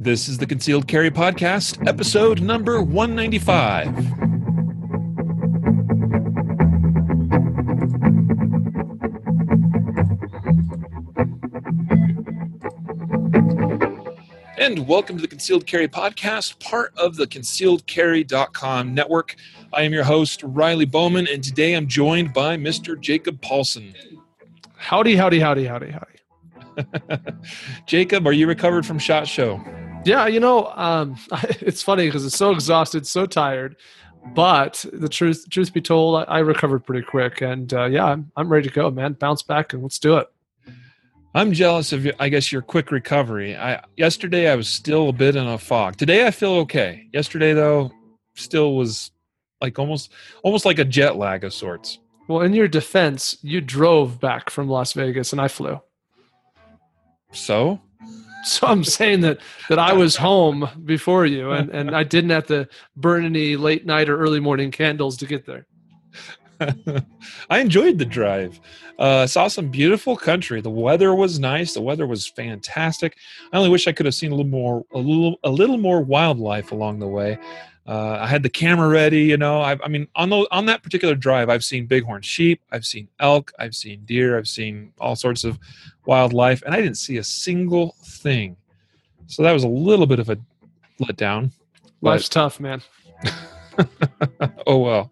This is the Concealed Carry Podcast, episode number 195. And welcome to the Concealed Carry Podcast, part of the concealedcarry.com network. I am your host, Riley Bowman, and today I'm joined by Mr. Jacob Paulson. Howdy, howdy, howdy, howdy, howdy. Jacob, are you recovered from SHOT Show? Yeah, you know, um, it's funny because it's so exhausted, so tired. But the truth, truth be told, I, I recovered pretty quick, and uh, yeah, I'm, I'm ready to go, man. Bounce back and let's do it. I'm jealous of, I guess, your quick recovery. I yesterday I was still a bit in a fog. Today I feel okay. Yesterday though, still was like almost, almost like a jet lag of sorts. Well, in your defense, you drove back from Las Vegas, and I flew. So So I'm saying that that I was home before you, and and I didn't have to burn any late night or early morning candles to get there. I enjoyed the drive. Uh, saw some beautiful country. The weather was nice. The weather was fantastic. I only wish I could have seen a little more, a little, a little more wildlife along the way. Uh, I had the camera ready. You know, I, I mean, on the, on that particular drive, I've seen bighorn sheep, I've seen elk, I've seen deer, I've seen all sorts of wildlife, and I didn't see a single thing. So that was a little bit of a letdown. but- Life's tough, man. oh well.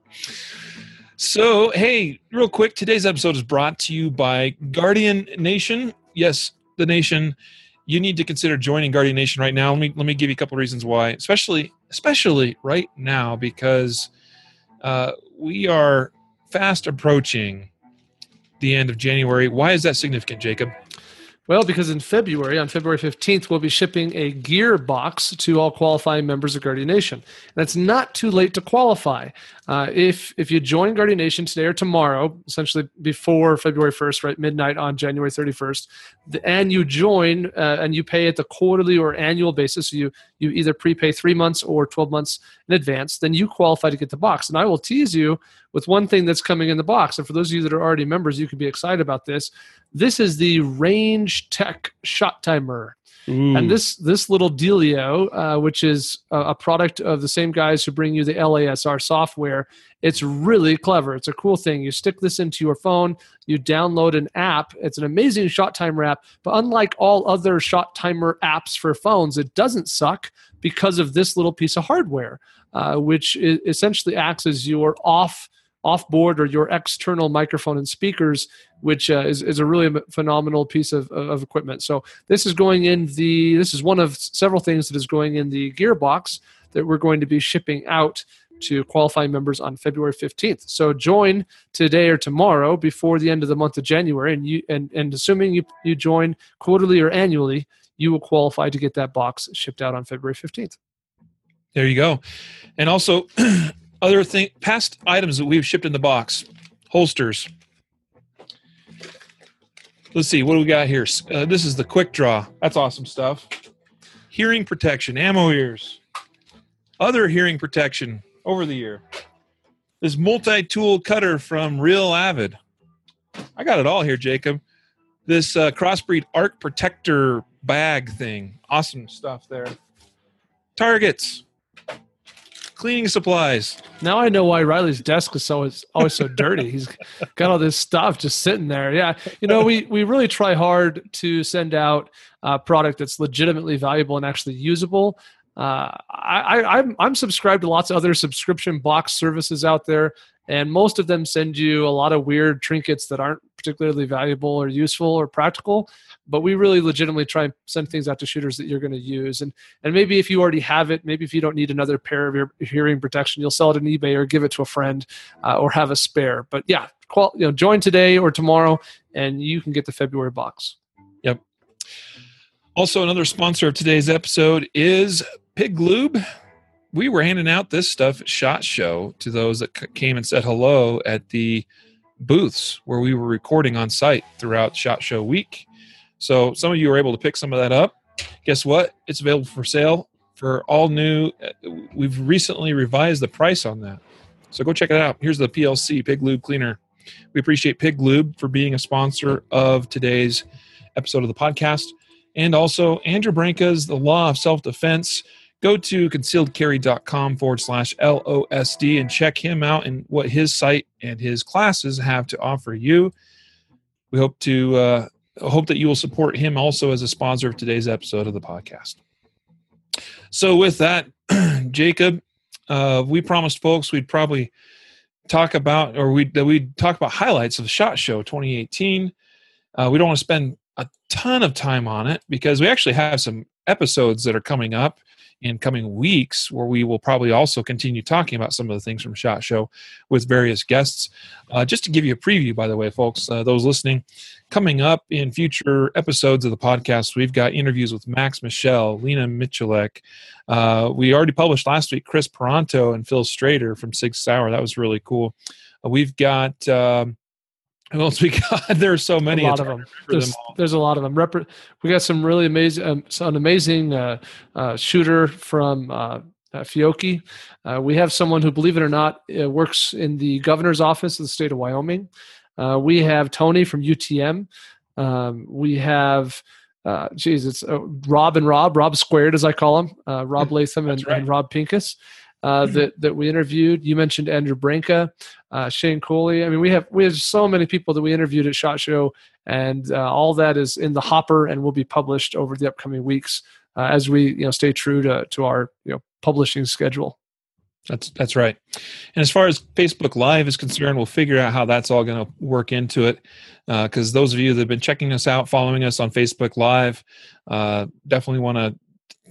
So, hey, real quick, today's episode is brought to you by Guardian Nation. Yes, the nation. You need to consider joining Guardian Nation right now. Let me let me give you a couple of reasons why, especially especially right now because uh, we are fast approaching the end of January. Why is that significant, Jacob? Well, because in February, on February 15th, we'll be shipping a gear box to all qualifying members of Guardian Nation. And it's not too late to qualify. Uh, if if you join Guardian Nation today or tomorrow, essentially before February 1st, right, midnight on January 31st, and you join uh, and you pay at the quarterly or annual basis, so you you either prepay three months or 12 months in advance, then you qualify to get the box. And I will tease you with one thing that's coming in the box. And for those of you that are already members, you can be excited about this. This is the Range Tech Shot Timer. And this this little dealio, uh, which is a, a product of the same guys who bring you the LASR software, it's really clever. It's a cool thing. You stick this into your phone, you download an app. It's an amazing shot timer app, but unlike all other shot timer apps for phones, it doesn't suck because of this little piece of hardware, uh, which essentially acts as your off off board or your external microphone and speakers, which uh, is, is a really phenomenal piece of, of equipment. So this is going in the this is one of several things that is going in the gearbox that we're going to be shipping out to qualifying members on February 15th. So join today or tomorrow before the end of the month of January and you and, and assuming you, you join quarterly or annually, you will qualify to get that box shipped out on February 15th. There you go. And also, other thing, past items that we've shipped in the box, holsters. Let's see, what do we got here? Uh, this is the quick draw. That's awesome stuff. Hearing protection, ammo ears, other hearing protection over the year. This multi-tool cutter from Real Avid. I got it all here, Jacob. This uh, crossbreed arc protector bag thing. Awesome stuff there. Targets, cleaning supplies. Now I know why Riley's desk is always always so dirty. He's got all this stuff just sitting there. Yeah, you know we we really try hard to send out a product that's legitimately valuable and actually usable. Uh, I, I I'm I'm subscribed to lots of other subscription box services out there, and most of them send you a lot of weird trinkets that aren't particularly valuable or useful or practical. But we really legitimately try and send things out to shooters that you're going to use, and and maybe if you already have it, maybe if you don't need another pair of your hearing protection, you'll sell it on eBay or give it to a friend, uh, or have a spare. But yeah, qual- you know, join today or tomorrow, and you can get the February box. Yep. Also, another sponsor of today's episode is Pig Lube. We were handing out this stuff at SHOT Show to those that c- came and said hello at the booths where we were recording on site throughout SHOT Show week. So some of you were able to pick some of that up. Guess what? It's available for sale for all new. uh, We've recently revised the price on that. So go check it out. Here's the PLC Pig Lube Cleaner. We appreciate Pig Lube for being a sponsor of today's episode of the podcast. And also Andrew Branca's The Law of Self Defense. Go to concealedcarry.com forward slash LOSD and check him out and what his site and his classes have to offer you. We hope to uh, hope that you will support him also as a sponsor of today's episode of the podcast. So, with that, Jacob, uh, we promised folks we'd probably talk about, or we that we'd talk about highlights of the Shot Show 2018. Uh, we don't want to spend a ton of time on it because we actually have some episodes that are coming up in coming weeks where we will probably also continue talking about some of the things from shot show with various guests. Uh, just to give you a preview by the way folks uh, those listening coming up in future episodes of the podcast we've got interviews with max Michel, Lena Miculek. Uh, we already published last week chris peranto and phil strader from sig sauer. That was really cool. Uh, we've got um, else we got? There are so many. A lot of them. There's, them there's, a lot of them. Rep- we got some really amazing, um, an amazing uh, uh, shooter from uh, uh Fiocchi. Uh, we have someone who, believe it or not, uh, works in the governor's office of the state of Wyoming. we have Tony from UTM. Um, we have, uh, geez, it's Rob and Rob, Rob Squared, as I call them, Rob Latham and, right. and Rob Pincus uh, mm-hmm. that that we interviewed. You mentioned Andrew Branca, uh, Shane Coley. I mean, we have we have so many people that we interviewed at Shot Show, and uh, all that is in the hopper and will be published over the upcoming weeks uh, as we you know stay true to to our you know publishing schedule. That's that's right. And as far as Facebook Live is concerned, we'll figure out how that's all going to work into it. Because uh, those of you that have been checking us out, following us on Facebook Live, uh, definitely want to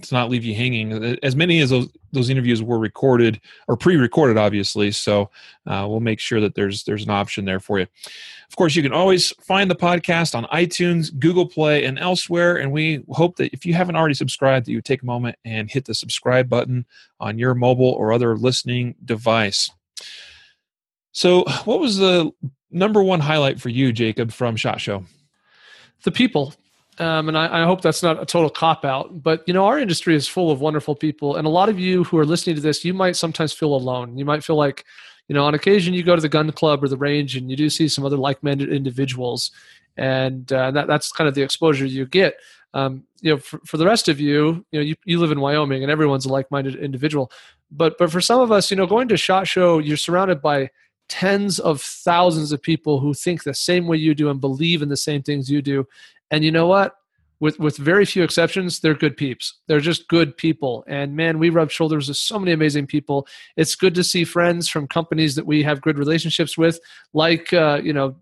to not leave you hanging. As many as those those interviews were recorded or pre-recorded, obviously. So uh, we'll make sure that there's there's an option there for you. Of course, you can always find the podcast on iTunes, Google Play, and elsewhere. And we hope that if you haven't already subscribed, that you take a moment and hit the subscribe button on your mobile or other listening device. So, what was the number one highlight for you, Jacob, from Shot Show? The people um, and I, I, hope that's not a total cop out, but you know, our industry is full of wonderful people, and a lot of you who are listening to this, you might sometimes feel alone. You might feel like, you know, on occasion you go to the gun club or the range, and you do see some other like-minded individuals, and uh, that, that's kind of the exposure you get. Um, you know, for, for the rest of you, you know, you, you live in Wyoming, and everyone's a like-minded individual. But but for some of us, you know, going to Shot Show, you're surrounded by tens of thousands of people who think the same way you do and believe in the same things you do and you know what? With with very few exceptions, they're good peeps. They're just good people. And man, we rub shoulders with so many amazing people. It's good to see friends from companies that we have good relationships with, like uh, you know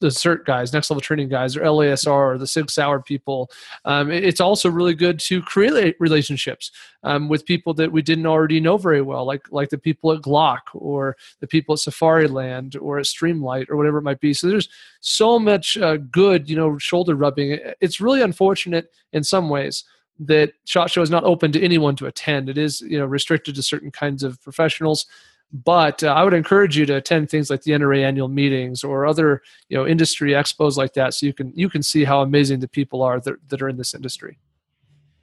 the SIRT guys, next level training guys, or LASR, or the Sig Sauer people. Um, it's also really good to create relationships um, with people that we didn't already know very well, like like the people at Glock or the people at Safariland or at Streamlight or whatever it might be. So there's so much uh, good, you know, shoulder rubbing. It's really unfortunate in some ways that Shot Show is not open to anyone to attend. It is, you know, restricted to certain kinds of professionals but uh, I would encourage you to attend things like the NRA annual meetings or other you know industry expos like that, so you can you can see how amazing the people are that, that are in this industry.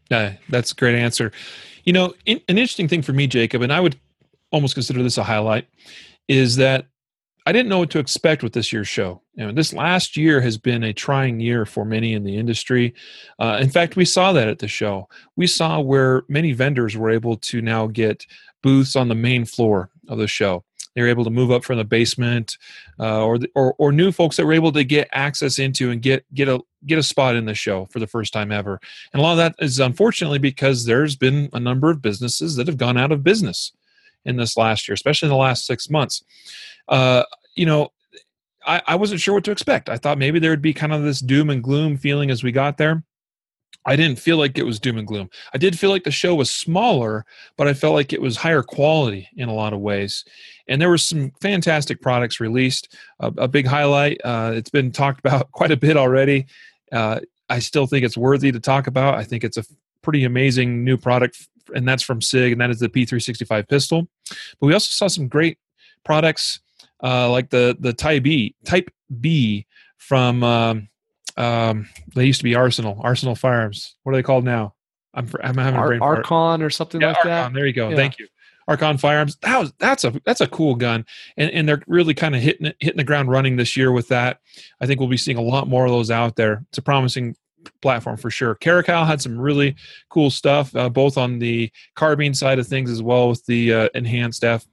Yeah, that's a great answer. You know, in, an interesting thing for me, Jacob, and I would almost consider this a highlight, is that I didn't know what to expect with this year's show. This last year has been a trying year for many in the industry. Uh, in fact, we saw that at the show. We saw where many vendors were able to now get booths on the main floor of the show. They were able to move up from the basement, uh, or, the, or or new folks that were able to get access into and get get a get a spot in the show for the first time ever. And a lot of that is unfortunately because there's been a number of businesses that have gone out of business in this last year, especially in the last six months. Uh, you know, I, I wasn't sure what to expect. I thought maybe there would be kind of this doom and gloom feeling as we got there. I didn't feel like it was doom and gloom. I did feel like the show was smaller, but I felt like it was higher quality in a lot of ways. And there were some fantastic products released. A, a big highlight, uh, it's been talked about quite a bit already. Uh, I still think it's worthy to talk about. I think it's a pretty amazing new product, and that's from SIG, and that is the P365 pistol. But we also saw some great products uh, like the the Type B, Type B from. Um, um, they used to be Arsenal, Arsenal Firearms. What are they called now? I'm, I'm having Ar- a brain Archon or something yeah, like Archon, that. There you go. Yeah. Thank you. Archon Firearms. That was that's a that's a cool gun, and and they're really kind of hitting hitting the ground running this year with that. I think we'll be seeing a lot more of those out there. It's a promising platform for sure. Caracal had some really cool stuff, uh, both on the carbine side of things as well with the uh, enhanced F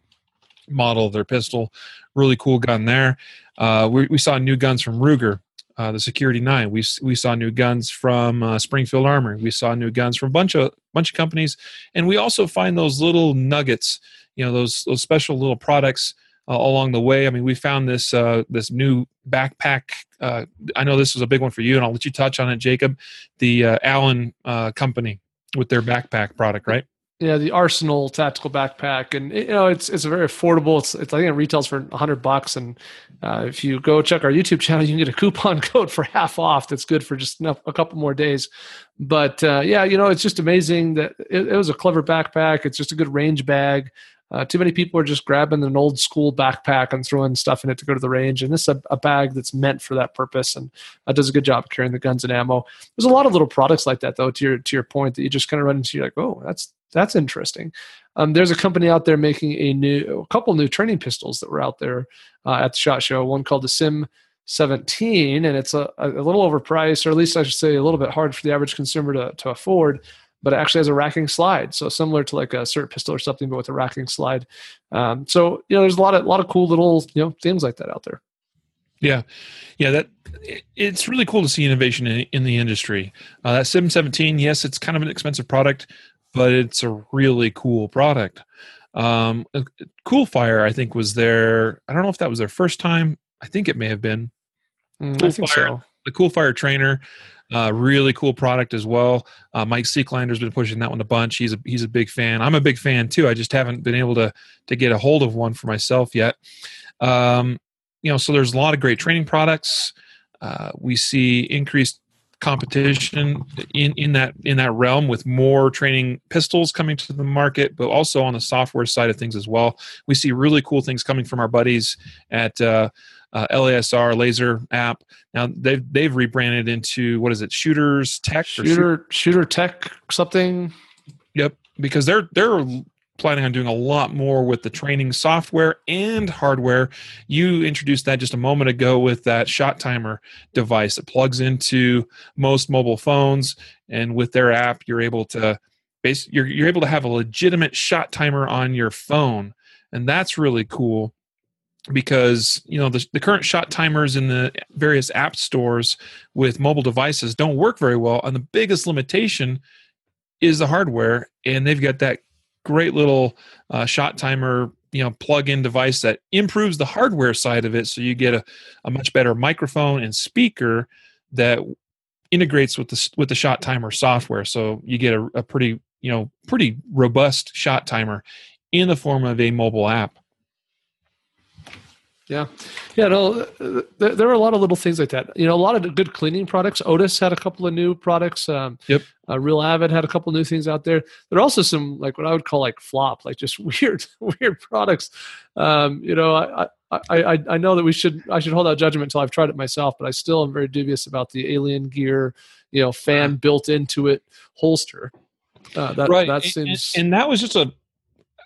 model of their pistol. Really cool gun there. Uh, we, we, saw new guns from Ruger, uh, the Security Nine. We we saw new guns from uh, Springfield Armory. We saw new guns from a bunch of bunch of companies, and we also find those little nuggets. You know, those those special little products uh, along the way. I mean, we found this uh, this new backpack. Uh, I know this was a big one for you, and I'll let you touch on it, Jacob. The uh, Allen company with their backpack product, right? Yeah, the Arsenal tactical backpack, and you know it's it's very affordable. It's, it's I think it retails for hundred bucks, and uh, if you go check our YouTube channel, you can get a coupon code for half off. That's good for just enough, a couple more days. But uh, yeah, you know it's just amazing that it, it, was a clever backpack. It's just a good range bag. Uh, too many people are just grabbing an old school backpack and throwing stuff in it to go to the range. And this is a, a bag that's meant for that purpose and uh, does a good job carrying the guns and ammo. There's a lot of little products like that, though. To your to your point, that you just kind of run into, you're like, oh, that's that's interesting. Um, there's a company out there making a new, a couple new training pistols that were out there uh, at the Shot Show. One called the Sim 17, and it's a, a little overpriced, or at least I should say a little bit hard for the average consumer to, to afford but it actually has a racking slide. So similar to like a SIRT pistol or something, but with a racking slide. Um, so you know, there's a lot of a lot of cool little you know things like that out there. Yeah, yeah. That it's really cool to see innovation in, in the industry. Uh, that Sim 17, yes, it's kind of an expensive product, but it's a really cool product. Um, Coolfire, I think, was there. I don't know if that was their first time. I think it may have been. Mm, I think so. The Coolfire trainer uh, really cool product as well. Uh, Mike Seeklander's been pushing that one a bunch. He's a he's a big fan. I'm a big fan too. I just haven't been able to to get a hold of one for myself yet. Um, you know, so there's a lot of great training products. Uh, we see increased competition in in that in that realm with more training pistols coming to the market but also on the software side of things as well we see really cool things coming from our buddies at uh, uh, LASR laser app. Now they've they've rebranded into what is it? Shooters Tech Shooter Shooter Tech something. Yep, because they're they're planning on doing a lot more with the training software and hardware. You introduced that just a moment ago with that shot timer device that plugs into most mobile phones, and with their app, you're able to base you're you're able to have a legitimate shot timer on your phone, and that's really cool because you know the, the current shot timers in the various app stores with mobile devices don't work very well and the biggest limitation is the hardware and they've got that great little uh, shot timer you know plug-in device that improves the hardware side of it so you get a, a much better microphone and speaker that integrates with the with the shot timer software. So you get a, a pretty you know pretty robust shot timer in the form of a mobile app yeah, yeah. No, there, there, are a lot of little things like that. You know, a lot of good cleaning products. Otis had a couple of new products. Um, yep. Uh, Real Avid had a couple new things out there. There are also some like what I would call like flop, like just weird, weird products. Um, you know, I, I, I, I know that we should I should hold out judgment until I've tried it myself, but I still am very dubious about the Alien Gear, you know, fan built into it holster. Uh, that, right. That seems, and, and that was just a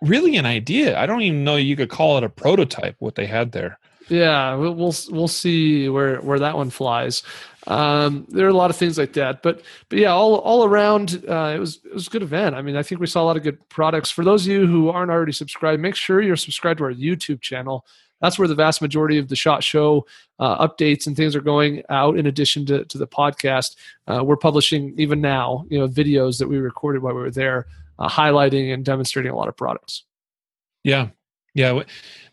really an idea. I don't even know you could call it a prototype. What they had there. Yeah, we'll we'll, see where where that one flies. Um, there are a lot of things like that, but but yeah, all all around, uh, it was it was a good event. I mean, I think we saw a lot of good products. For those of you who aren't already subscribed, make sure you're subscribed to our YouTube channel. That's where the vast majority of the Shot Show uh, updates and things are going out. In addition to to the podcast, uh, we're publishing even now, you know, videos that we recorded while we were there uh, highlighting and demonstrating a lot of products. Yeah, yeah,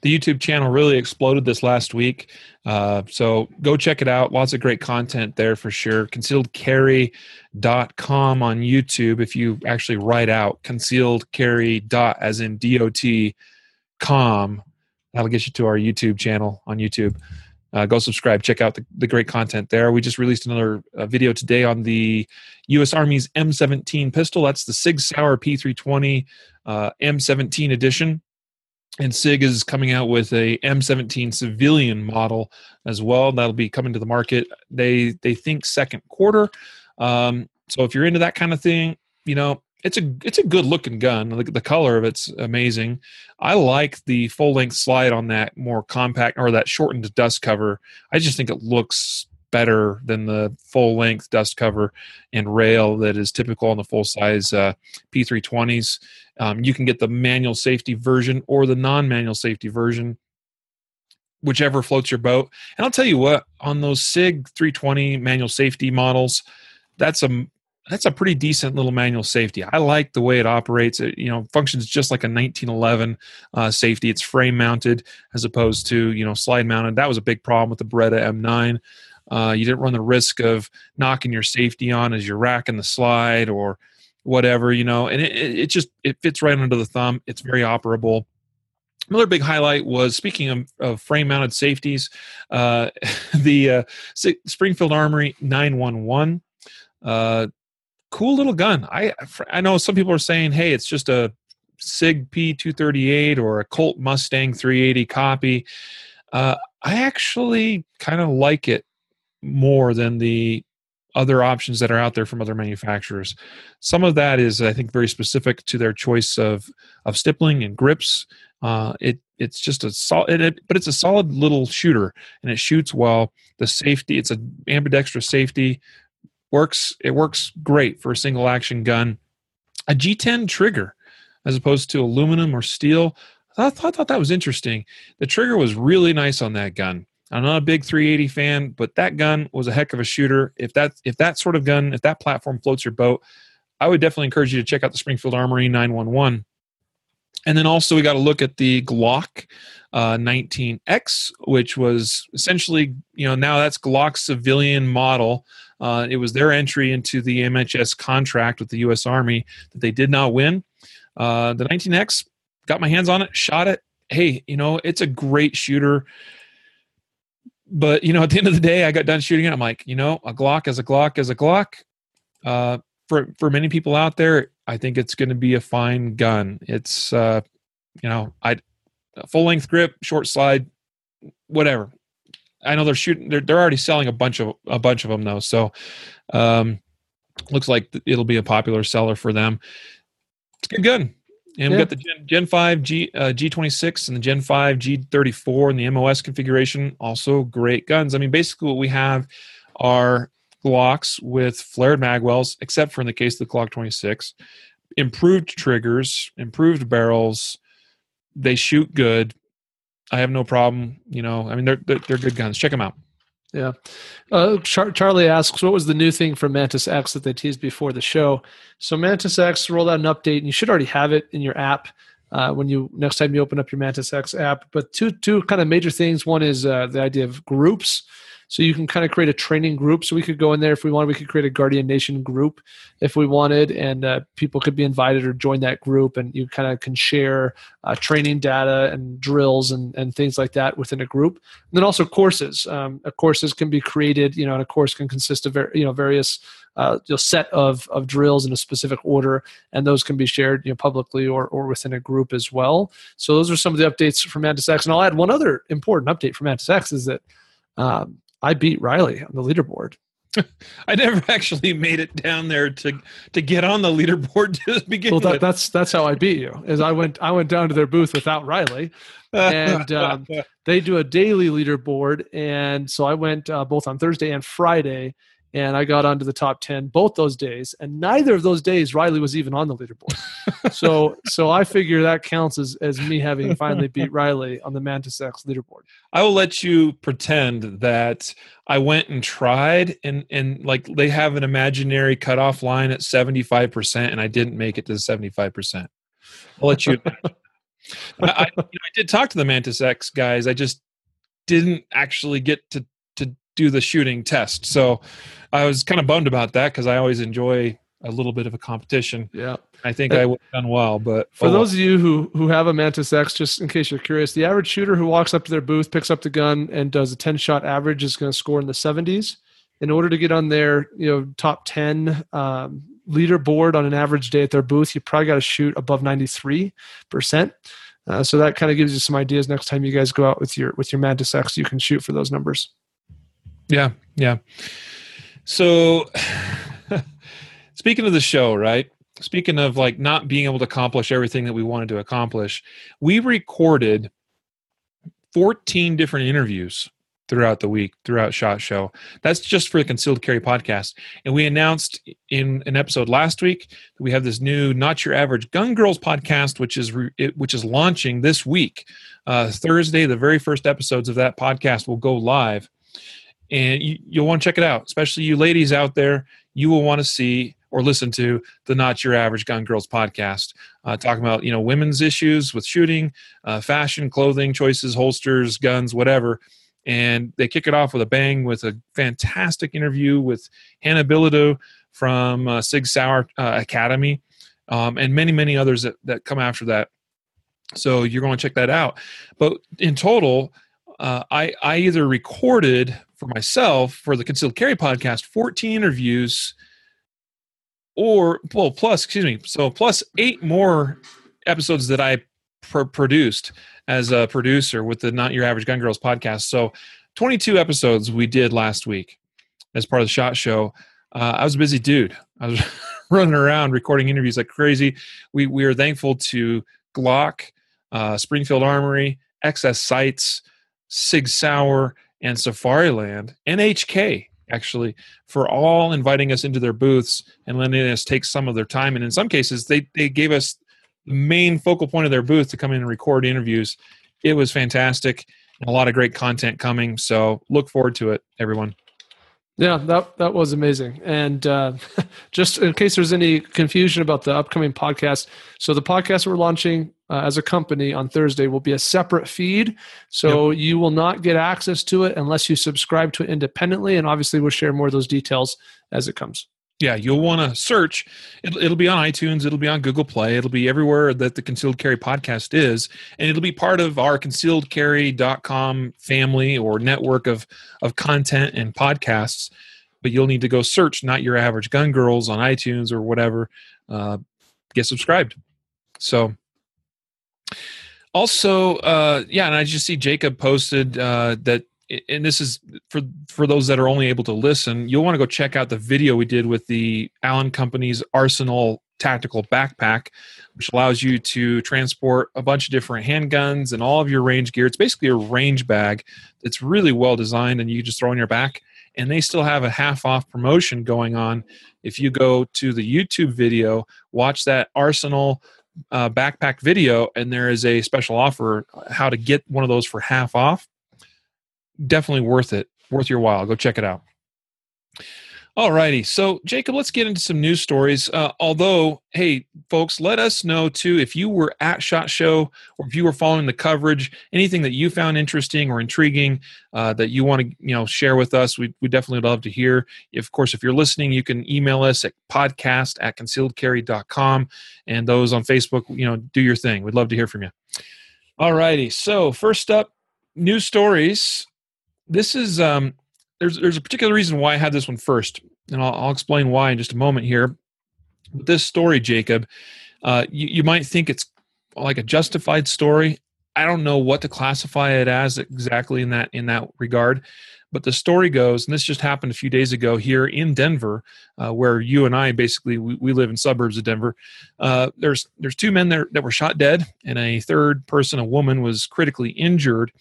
the YouTube channel really exploded this last week. Uh, so go check it out. Lots of great content there for sure. Concealedcarry.com on YouTube. If you actually write out concealed carry dot as in dot com, that'll get you to our YouTube channel on YouTube uh, go subscribe. Check out the, the great content there. We just released another uh, video today on the u.s army's m17 pistol. That's the sig sauer p320 uh, m17 edition. And sig is coming out with a m17 civilian model as well. That'll be coming to the market they they think second quarter. Um, so if you're into that kind of thing you know it's a it's a good looking gun. The, the color of it's amazing. I like the full length slide on that more compact or that shortened dust cover. I just think it looks better than the full length dust cover and rail that is typical on the full size uh, P320s. Um, you can get the manual safety version or the non manual safety version, whichever floats your boat. And I'll tell you what, on those SIG 320 manual safety models, that's a that's a pretty decent little manual safety. I like the way it operates. It you know functions just like a 1911 uh, safety. It's frame mounted as opposed to you know slide mounted. That was a big problem with the Beretta M9. Uh, you didn't run the risk of knocking your safety on as you're racking the slide or whatever you know. And it, it just it fits right under the thumb. It's very operable. Another big highlight was speaking of, of frame mounted safeties, uh, the uh, Springfield Armory 911. Uh, cool little gun. I I know some people are saying, hey, it's just a Sig P238 or a Colt Mustang 380 copy. Uh, I actually kind of like it more than the other options that are out there from other manufacturers. Some of that is, I think, very specific to their choice of of stippling and grips. Uh, it it's just a solid, it, but it's a solid little shooter, and it shoots well. The safety, it's a ambidextrous safety works it works great for a single action gun. A g10 trigger as opposed to aluminum or steel. I thought, thought that was interesting. The trigger was really nice on that gun. I'm not a big 380 fan but that gun was a heck of a shooter. If that if that sort of gun if that platform floats your boat i would definitely encourage you to check out the springfield armory 911 and then also we got to look at the glock uh, 19x which was essentially you know now that's glock's civilian model uh, it was their entry into the MHS contract with the U.S. Army that they did not win. Uh, the 19X, got my hands on it, shot it. Hey, you know, it's a great shooter. But, you know, at the end of the day, I got done shooting it. I'm like, you know, a Glock is a Glock is a Glock. For, for many people out there, I think it's going to be a fine gun. It's, uh, you know, I full length grip, short slide, whatever. I know they're shooting. They're they're already selling a bunch of a bunch of them though. So, um, looks like it'll be a popular seller for them. It's a good gun. And yeah. we got the Gen, Gen 5 G uh, G26 and the Gen 5 G34 and the MOS configuration. Also great guns. I mean, basically what we have are Glocks with flared magwells, except for in the case of the Glock 26. Improved triggers, improved barrels. They shoot good. I have no problem. You know, I mean, they're they're, they're good guns. Check them out. Yeah. Uh, Char- Charlie asks, what was the new thing from Mantis X that they teased before the show? So Mantis X rolled out an update, and you should already have it in your app uh, when you next time you open up your Mantis X app. But two two kind of major things. One is uh, the idea of groups. So you can kind of create a training group. So we could go in there if we wanted. We could create a Guardian Nation group if we wanted, and uh, people could be invited or join that group, and you kind of can share uh, training data and drills and, and things like that within a group. And then also courses. Um, courses can be created. You know, and a course can consist of you know various uh, you know, set of, of drills in a specific order, and those can be shared you know, publicly or, or within a group as well. So those are some of the updates from Mantis X. And I'll add one other important update from Mantis X is that um, I beat Riley on the leaderboard. I never actually made it down there to to get on the leaderboard to begin well, that, with. That's that's how I beat you. Is I went I went down to their booth without Riley, and um, they do a daily leaderboard, and so I went uh, both on Thursday and Friday, and I got onto the top 10 both those days. And neither of those days, Riley was even on the leaderboard. so, so I figure that counts as, as me having finally beat Riley on the Mantis X leaderboard. I will let you pretend that I went and tried and, and like they have an imaginary cutoff line at 75% and I didn't make it to 75%. I'll let you. I, I, you know, I did talk to the Mantis X guys. I just didn't actually get to do the shooting test. So I was kind of bummed about that because I always enjoy a little bit of a competition. Yeah. I think and I would have done well, but for oh, those of you who who have a Mantis X, just in case you're curious, the average shooter who walks up to their booth, picks up the gun, and does a 10 shot average is going to score in the 70s. In order to get on their you know top 10 um, leaderboard on an average day at their booth, you probably got to shoot above 93 percent. Uh, so that kind of gives you some ideas next time you guys go out with your with your Mantis X, you can shoot for those numbers. Yeah, yeah. So, speaking of the show, right? Speaking of like not being able to accomplish everything that we wanted to accomplish, we recorded 14 different interviews throughout the week, throughout Shot Show. That's just for the Concealed Carry podcast. And we announced in an episode last week that we have this new Not Your Average Gun Girls podcast, which is re- which is launching this week, uh, Thursday. The very first episodes of that podcast will go live, and you, you'll want to check it out. Especially you ladies out there, you will want to see or listen to the Not Your Average Gun Girls podcast, uh, talking about you know women's issues with shooting, uh, fashion, clothing choices, holsters, guns, whatever and they kick it off with a bang with a fantastic interview with Hannah Bilodeau from uh, Sig Sauer uh, Academy, um, and many many others that, that come after that. So you're going to check that out. But in total, uh, I I either recorded for myself for the Concealed Carry podcast 14 interviews, or well plus excuse me, so plus eight more episodes that I pr- produced as a producer with the Not Your Average Gun Girls podcast. So 22 episodes we did last week as part of the Shot Show. Uh, I was a busy dude. I was running around recording interviews like crazy. We we are thankful to Glock, uh, Springfield Armory, XS Sights, Sig Sauer, and Safariland, and HK actually for all inviting us into their booths and letting us take some of their time. And in some cases, they they gave us the main focal point of their booth to come in and record interviews. It was fantastic. A lot of great content coming. So look forward to it, everyone. Yeah, that that was amazing. And uh, just in case there's any confusion about the upcoming podcast, so the podcast we're launching uh, as a company on Thursday will be a separate feed. So yep. you will not get access to it unless you subscribe to it independently. And obviously, we'll share more of those details as it comes yeah, you'll want to search. It'll, it'll, be on iTunes. It'll be on Google Play. It'll be everywhere that the Concealed Carry podcast is. And it'll be part of our concealedcarry.com family or network of, of content and podcasts. But you'll need to go search Not Your Average Gun Girls on iTunes or whatever. Uh, get subscribed. So, also, uh, yeah, and I just see Jacob posted uh, that and this is for for those that are only able to listen you'll want to go check out the video we did with the allen company's arsenal tactical backpack which allows you to transport a bunch of different handguns and all of your range gear. It's basically a range bag it's really well designed and you just throw in your back and they still have a half off promotion going on. If you go to the youtube video watch that arsenal uh, backpack video and there is a special offer how to get one of those for half off definitely worth it, worth your while. Go check it out. All righty. So, Jacob, let's get into some news stories. Uh, although, hey, folks, let us know too if you were at SHOT Show or if you were following the coverage, anything that you found interesting or intriguing uh, that you want to you know share with us. We we definitely love to hear. Of course, if you're listening, you can email us at podcast at concealedcarry.com. And those on Facebook, you know, do your thing. We'd love to hear from you. All righty. So, first up, news stories this is um, there's there's a particular reason why I had this one first, and I'll, I'll explain why in just a moment here. But this story, Jacob, uh, you, you might think it's like a justified story. I don't know what to classify it as exactly in that in that regard. But the story goes, and this just happened a few days ago here in Denver, uh, where you and I basically we, we live in suburbs of Denver. Uh, there's there's two men there that were shot dead, and a third person, a woman, was critically injured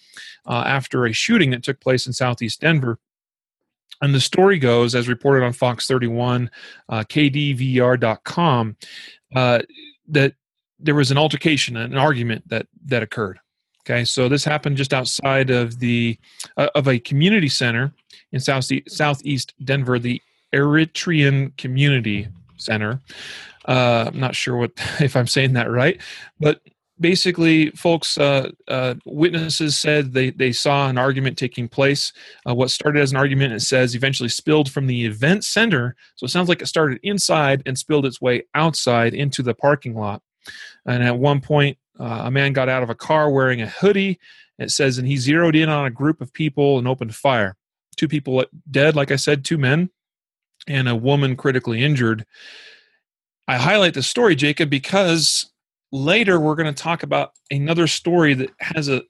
uh, after a shooting that took place in southeast Denver. And the story goes, as reported on Fox 31, uh, KDVR.com, uh, that there was an altercation, an argument that that occurred. Okay, so this happened just outside of the uh, of a community center in south southeast Denver, the Eritrean Community Center. Uh, I'm not sure what if I'm saying that right, but basically, folks, uh, uh, witnesses said they, they saw an argument taking place. Uh, what started as an argument, it says, eventually spilled from the event center. So it sounds like it started inside and spilled its way outside into the parking lot. And at one point, uh, a man got out of a car wearing a hoodie. It says, and he zeroed in on a group of people and opened fire. Two people dead, like I said, two men, and a woman critically injured. I highlight the story, Jacob, because later we're going to talk about another story that has a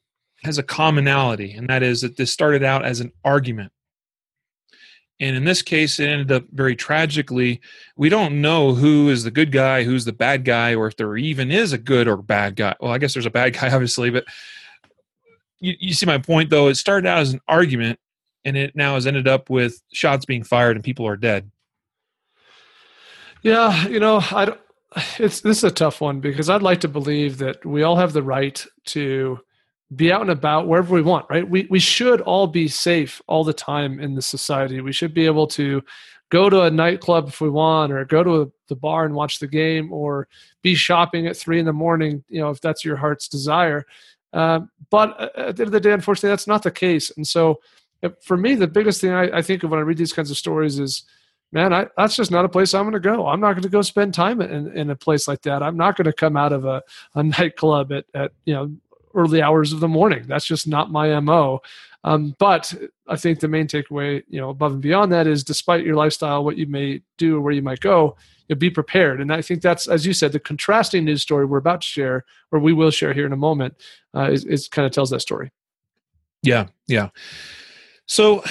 has a commonality, and that is that this started out as an argument. And in this case, it ended up very tragically. We don't know who is the good guy, who's the bad guy, or if there even is a good or bad guy. Well, I guess there's a bad guy, obviously, but you, you see my point, though. It started out as an argument, and it now has ended up with shots being fired and people are dead. Yeah, you know, I don't, it's this is a tough one because I'd like to believe that we all have the right to be out and about wherever we want, right? We we should all be safe all the time in the society. We should be able to go to a nightclub if we want, or go to a, the bar and watch the game, or be shopping at three in the morning, you know, if that's your heart's desire. Uh, but at the end of the day, unfortunately, that's not the case. And so, for me, the biggest thing I, I think of when I read these kinds of stories is man, I, that's just not a place I'm going to go. I'm not going to go spend time in, in a place like that. I'm not going to come out of a, a nightclub at, at, you know, early hours of the morning. That's just not my MO. Um, but I think the main takeaway, you know, above and beyond that is despite your lifestyle, what you may do or where you might go, you be prepared. And I think that's, as you said, the contrasting news story we're about to share, or we will share here in a moment, uh, is, is kind of tells that story. Yeah. Yeah. So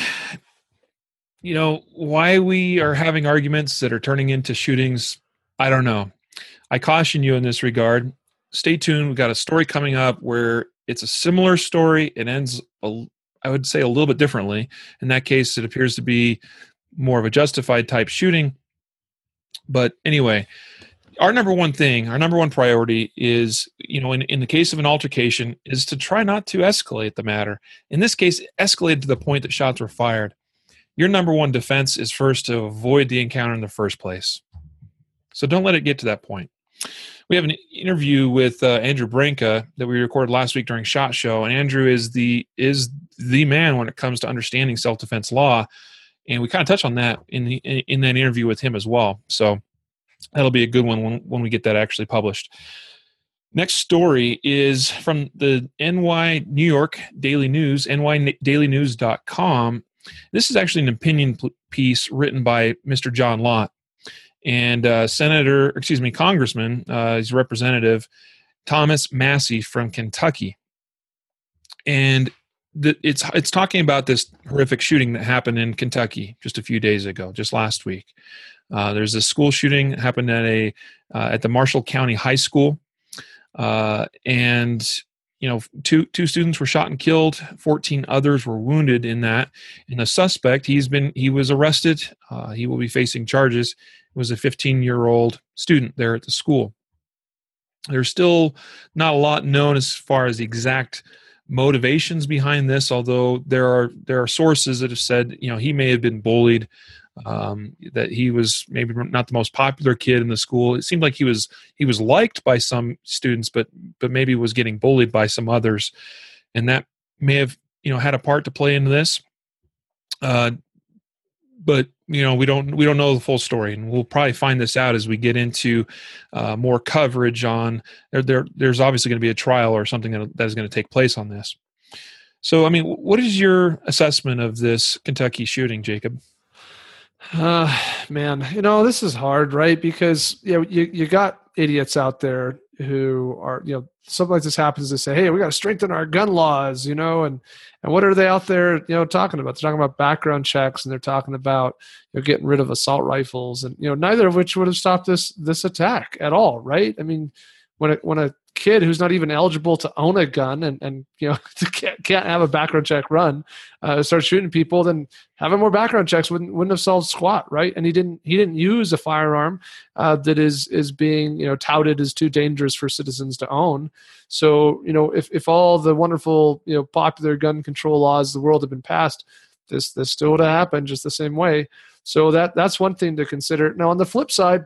you know, why we are having arguments that are turning into shootings, I don't know. I caution you in this regard. Stay tuned. We've got a story coming up where it's a similar story. It ends, a, I would say, a little bit differently. In that case, it appears to be more of a justified type shooting. But anyway, our number one thing, our number one priority is, you know, in, in the case of an altercation, is to try not to escalate the matter. In this case, escalated to the point that shots were fired your number one defense is first to avoid the encounter in the first place. So don't let it get to that point. We have an interview with uh, Andrew Branca that we recorded last week during Shot Show, and Andrew is the is the man when it comes to understanding self defense law, and we kind of touch on that in the, in that interview with him as well. So that'll be a good one when when we get that actually published. Next story is from the NY New York Daily News, nydailynews.com, this is actually an opinion piece written by Mr. John Lott and uh, Senator, excuse me, Congressman, uh, his representative Thomas Massie from Kentucky, and the, it's it's talking about this horrific shooting that happened in Kentucky just a few days ago, just last week. Uh, there's a school shooting that happened at a uh, at the Marshall County High School, uh, and you know two two students were shot and killed. 14 others were wounded in that. And the suspect he's been he was arrested. Uh, he will be facing charges was a 15 year old student there at the school there's still not a lot known as far as the exact motivations behind this although there are there are sources that have said you know he may have been bullied um, that he was maybe not the most popular kid in the school. It seemed like he was he was liked by some students, but but maybe was getting bullied by some others, and that may have you know had a part to play into this. Uh, but you know we don't we don't know the full story, and we'll probably find this out as we get into uh, more coverage on there, there. There's obviously going to be a trial or something that, that is going to take place on this. So, I mean, what is your assessment of this Kentucky shooting, Jacob? Uh, man, you know this is hard, right? Because you know you you got idiots out there who are you know something like this happens to say, hey, we got to strengthen our gun laws, you know, and and what are they out there you know talking about? They're talking about background checks and they're talking about you know getting rid of assault rifles, and you know neither of which would have stopped this this attack at all, right? I mean, when a, when a kid who's not even eligible to own a gun and, and you know can't, can't have a background check run uh, start shooting people then having more background checks wouldn't, wouldn't have solved squat right? And he didn't he didn't use a firearm uh, that is is being you know touted as too dangerous for citizens to own. So you know if, if all the wonderful you know popular gun control laws the world have been passed this this still would have happened just the same way. So that that's one thing to consider. Now on the flip side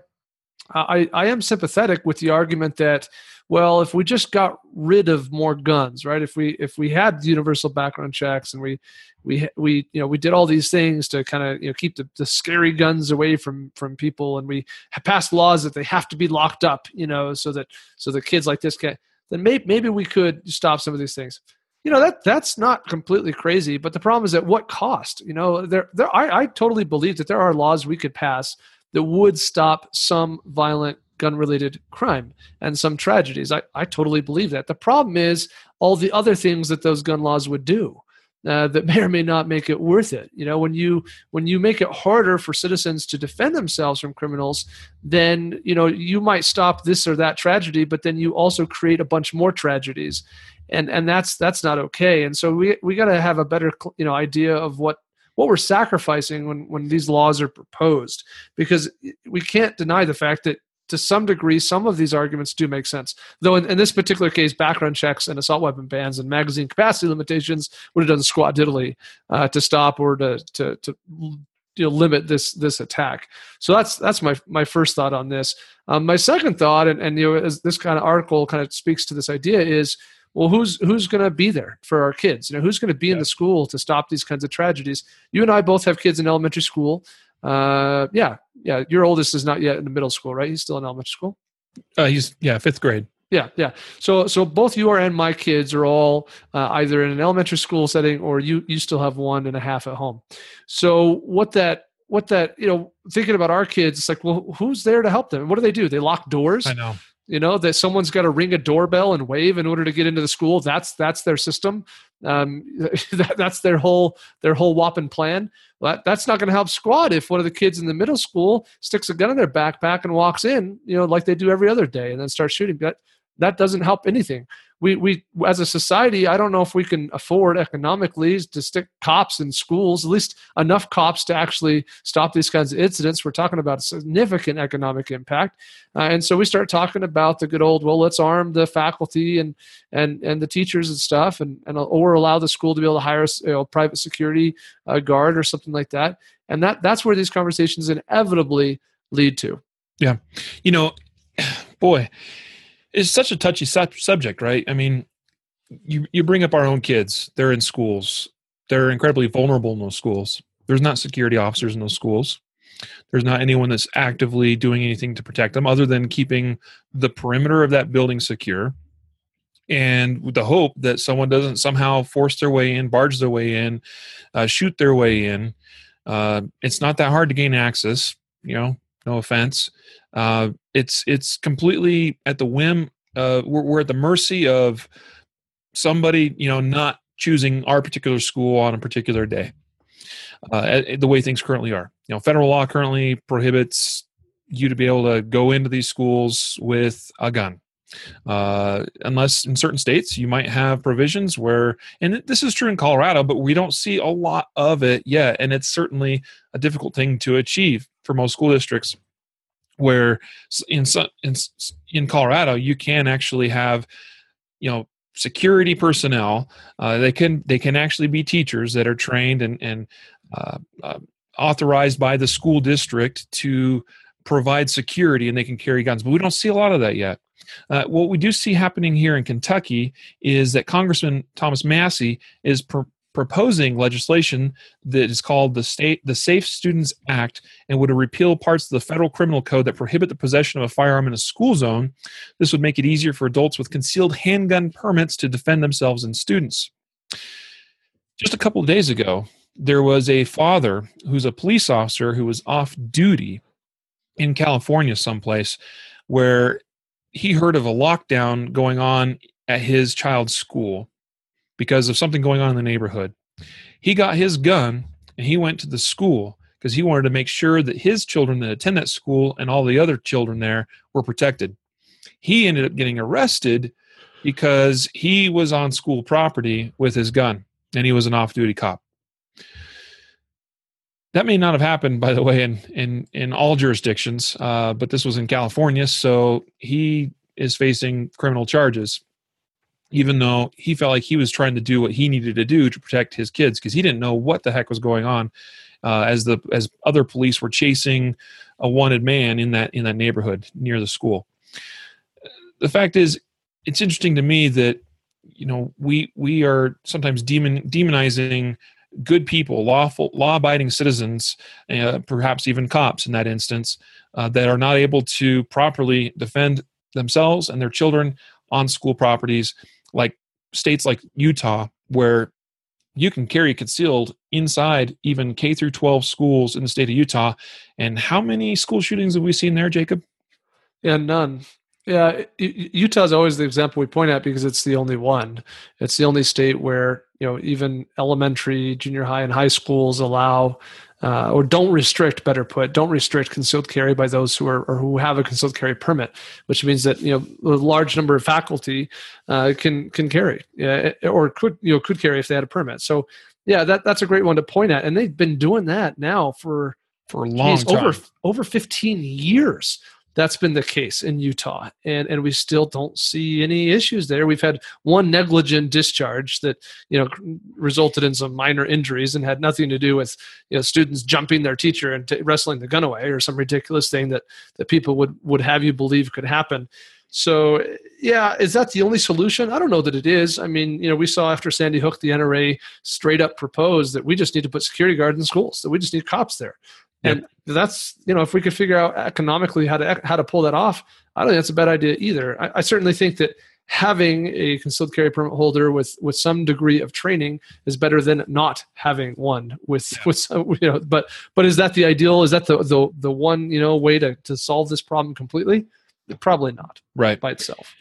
I, I am sympathetic with the argument that well if we just got rid of more guns right? If we if we had universal background checks and we we we you know we did all these things to kind of you know keep the, the scary guns away from from people and we passed laws that they have to be locked up you know so that so the kids like this can then maybe maybe we could stop some of these things. You know that that's not completely crazy but the problem is at what cost? You know there there I, I totally believe that there are laws we could pass that would stop some violent gun related crime and some tragedies. I, I totally believe that. The problem is all the other things that those gun laws would do. Uh, that may or may not make it worth it. You know, when you when you make it harder for citizens to defend themselves from criminals, then you know you might stop this or that tragedy, but then you also create a bunch more tragedies, and and that's that's not okay. And so we we got to have a better you know idea of what what we're sacrificing when when these laws are proposed because we can't deny the fact that to some degree, some of these arguments do make sense. Though in, in, this particular case, background checks and assault weapon bans and magazine capacity limitations would have done squat diddly uh, to stop or to, to, to you know, limit this this attack. So that's that's my my first thought on this. Um, my second thought, and, and you know, this kind of article kind of speaks to this idea, is well, who's who's going to be there for our kids? You know, who's going to be yeah. in the school to stop these kinds of tragedies? You and I both have kids in elementary school. Uh, yeah, yeah. Your oldest is not yet in the middle school, right? He's still in elementary school. Uh, he's yeah, fifth grade. Yeah, yeah. So, so both you and my kids are all uh, either in an elementary school setting, or you you still have one and a half at home. So, what that what that you know, thinking about our kids, it's like, well, who's there to help them? What do they do? They lock doors. I know you know that someone's got to ring a doorbell and wave in order to get into the school that's that's their system. Um, that, that's their whole their whole whopping plan. Well, that, that's not going to help squad if one of the kids in the middle school sticks a gun in their backpack and walks in you know like they do every other day and then starts shooting. That that doesn't help anything. We we as a society i don't know if we can afford economically to stick cops in schools at least enough cops to actually stop these kinds of incidents. We're talking about a significant economic impact. Uh, and so we start talking about the good old well let's arm the faculty and and and the teachers and stuff and, and or allow the school to be able to hire a you know, private security uh, guard or something like that. And that that's where these conversations inevitably lead to. Yeah. You know boy it's such a touchy su- subject, right? I mean, you you bring up our own kids. They're in schools. They're incredibly vulnerable in those schools. There's not security officers in those schools. There's not anyone that's actively doing anything to protect them other than keeping the perimeter of that building secure. And with the hope that someone doesn't somehow force their way in, barge their way in, uh, shoot their way in. Uh, it's not that hard to gain access. You know, no offense. Uh, it's it's completely at the whim. Uh, we're, we're at the mercy of somebody, you know, not choosing our particular school on a particular day. Uh, the way things currently are, you know, federal law currently prohibits you to be able to go into these schools with a gun. Uh, unless in certain states you might have provisions where, and this is true in Colorado, but we don't see a lot of it yet. And it's certainly a difficult thing to achieve for most school districts where in in in Colorado you can actually have you know security personnel uh, they can they can actually be teachers that are trained and and uh, uh, authorized by the school district to provide security and they can carry guns but we don't see a lot of that yet. Uh, what we do see happening here in Kentucky is that Congressman Thomas Massie is pr- proposing legislation that is called the state the Safe Students Act and would repeal parts of the federal criminal code that prohibit the possession of a firearm in a school zone. This would make it easier for adults with concealed handgun permits to defend themselves and students. Just a couple of days ago, there was a father who's a police officer who was off duty in California someplace where he heard of a lockdown going on at his child's school because of something going on in the neighborhood. He got his gun and he went to the school because he wanted to make sure that his children that attend that school and all the other children there were protected. He ended up getting arrested because he was on school property with his gun and he was an off duty cop. That may not have happened, by the way, in in in all jurisdictions, uh, but this was in California, so he is facing criminal charges even though he felt like he was trying to do what he needed to do to protect his kids because he didn't know what the heck was going on uh, as the as other police were chasing a wanted man in that in that neighborhood near the school. The fact is, it's interesting to me that you know we we are sometimes demon demonizing good people, lawful law-abiding citizens, uh, perhaps even cops in that instance, uh, that are not able to properly defend themselves and their children on school properties like states like Utah, where you can carry concealed inside even K through 12 schools in the state of Utah. And how many school shootings have we seen there, Jacob? Yeah, none. Yeah, Utah is always the example we point at because it's the only one. It's the only state where you know even elementary, junior high, and high schools allow uh, or don't restrict, better put, don't restrict concealed carry by those who are or who have a concealed carry permit, which means that you know a large number of faculty uh, can can carry, or could you know could carry if they had a permit. So Yeah, that that's a great one to point at, and they've been doing that now for for a long geez, time. over over 15 years that's been the case in Utah, and and we still don't see any issues there. We've had one negligent discharge that you know resulted in some minor injuries and had nothing to do with you know students jumping their teacher and t- wrestling the gun away or some ridiculous thing that that people would would have you believe could happen. So yeah, is that the only solution? I don't know that it is. I mean, you know, we saw after Sandy Hook, the NRA straight up proposed that we just need to put security guards in schools, that we just need cops there. And that's you know, if we could figure out economically how to how to pull that off, I don't think that's a bad idea either. I, I certainly think that having a concealed carry permit holder with with some degree of training is better than not having one with yeah. with some, you know. But but is that the ideal? Is that the the the one you know way to to solve this problem completely? Probably not. Right by itself.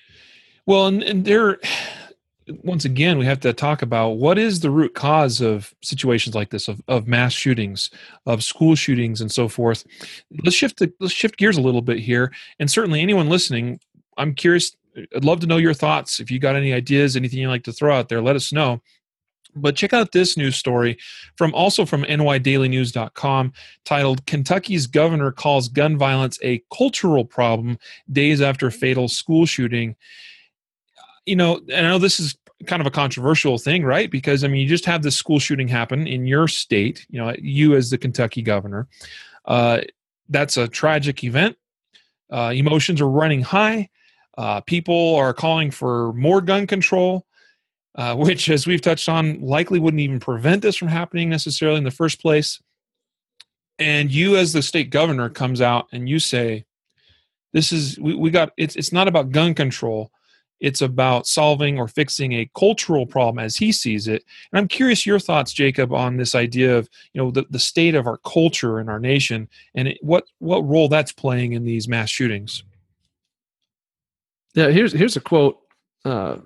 Well, and, and there once again, we have to talk about what is the root cause of situations like this, of, of mass shootings, of school shootings, and so forth. Let's shift the, let's shift gears a little bit here, and certainly anyone listening, I'm curious. I'd love to know your thoughts. If you got any ideas, anything you'd like to throw out there, let us know. But check out this news story from also from nydailynews.com titled Kentucky's governor calls gun violence a cultural problem days after fatal school shooting you know, and I know this is kind of a controversial thing, right? Because I mean, you just have this school shooting happen in your state. You know, you as the Kentucky governor, uh, that's a tragic event. Uh, emotions are running high. Uh, people are calling for more gun control, uh, which, as we've touched on, likely wouldn't even prevent this from happening necessarily in the first place. And you, as the state governor, comes out and you say, "This is we, we got. It's it's not about gun control." It's about solving or fixing a cultural problem as he sees it. And I'm curious your thoughts, Jacob, on this idea of you know the, the state of our culture and our nation and it, what what role that's playing in these mass shootings. Yeah, here's here's a quote uh,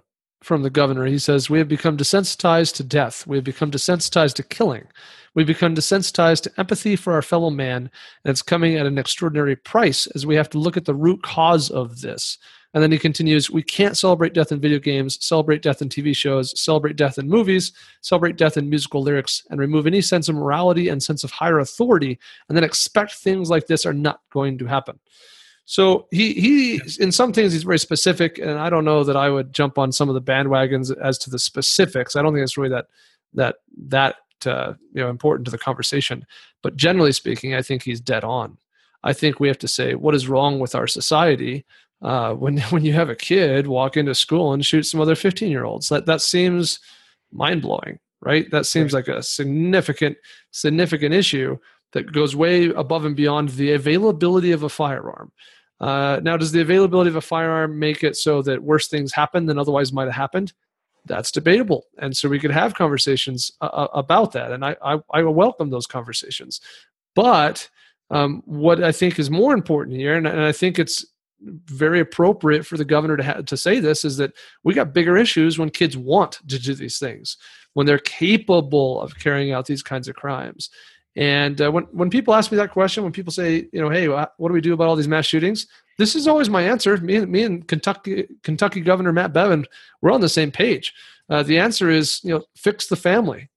from the governor. He says, "We have become desensitized to death. We have become desensitized to killing. We've become desensitized to empathy for our fellow man, and it's coming at an extraordinary price as we have to look at the root cause of this." And then he continues, we can't celebrate death in video games, celebrate death in TV shows, celebrate death in movies, celebrate death in musical lyrics, and remove any sense of morality and sense of higher authority, and then expect things like this are not going to happen. So he he in some things he's very specific, and I don't know that I would jump on some of the bandwagons as to the specifics. I don't think it's really that that that uh, you know important to the conversation. But generally speaking, I think he's dead on. I think we have to say what is wrong with our society uh, when when you have a kid walk into school and shoot some other 15 year olds that that seems mind blowing right? That seems right. like a significant significant issue that goes way above and beyond the availability of a firearm. Uh, now does the availability of a firearm make it so that worse things happen than otherwise might have happened? That's debatable. And so we could have conversations uh, uh about that. And I, I, I welcome those conversations. But um, what i think is more important here and, and i think it's very appropriate for the governor to ha- to say this is that we got bigger issues when kids want to do these things when they're capable of carrying out these kinds of crimes. And uh, when when people ask me that question when people say you know hey what do we do about all these mass shootings? This is always my answer. Me and me and Kentucky Kentucky Governor Matt Bevin we're on the same page. Uh, the answer is you know fix the family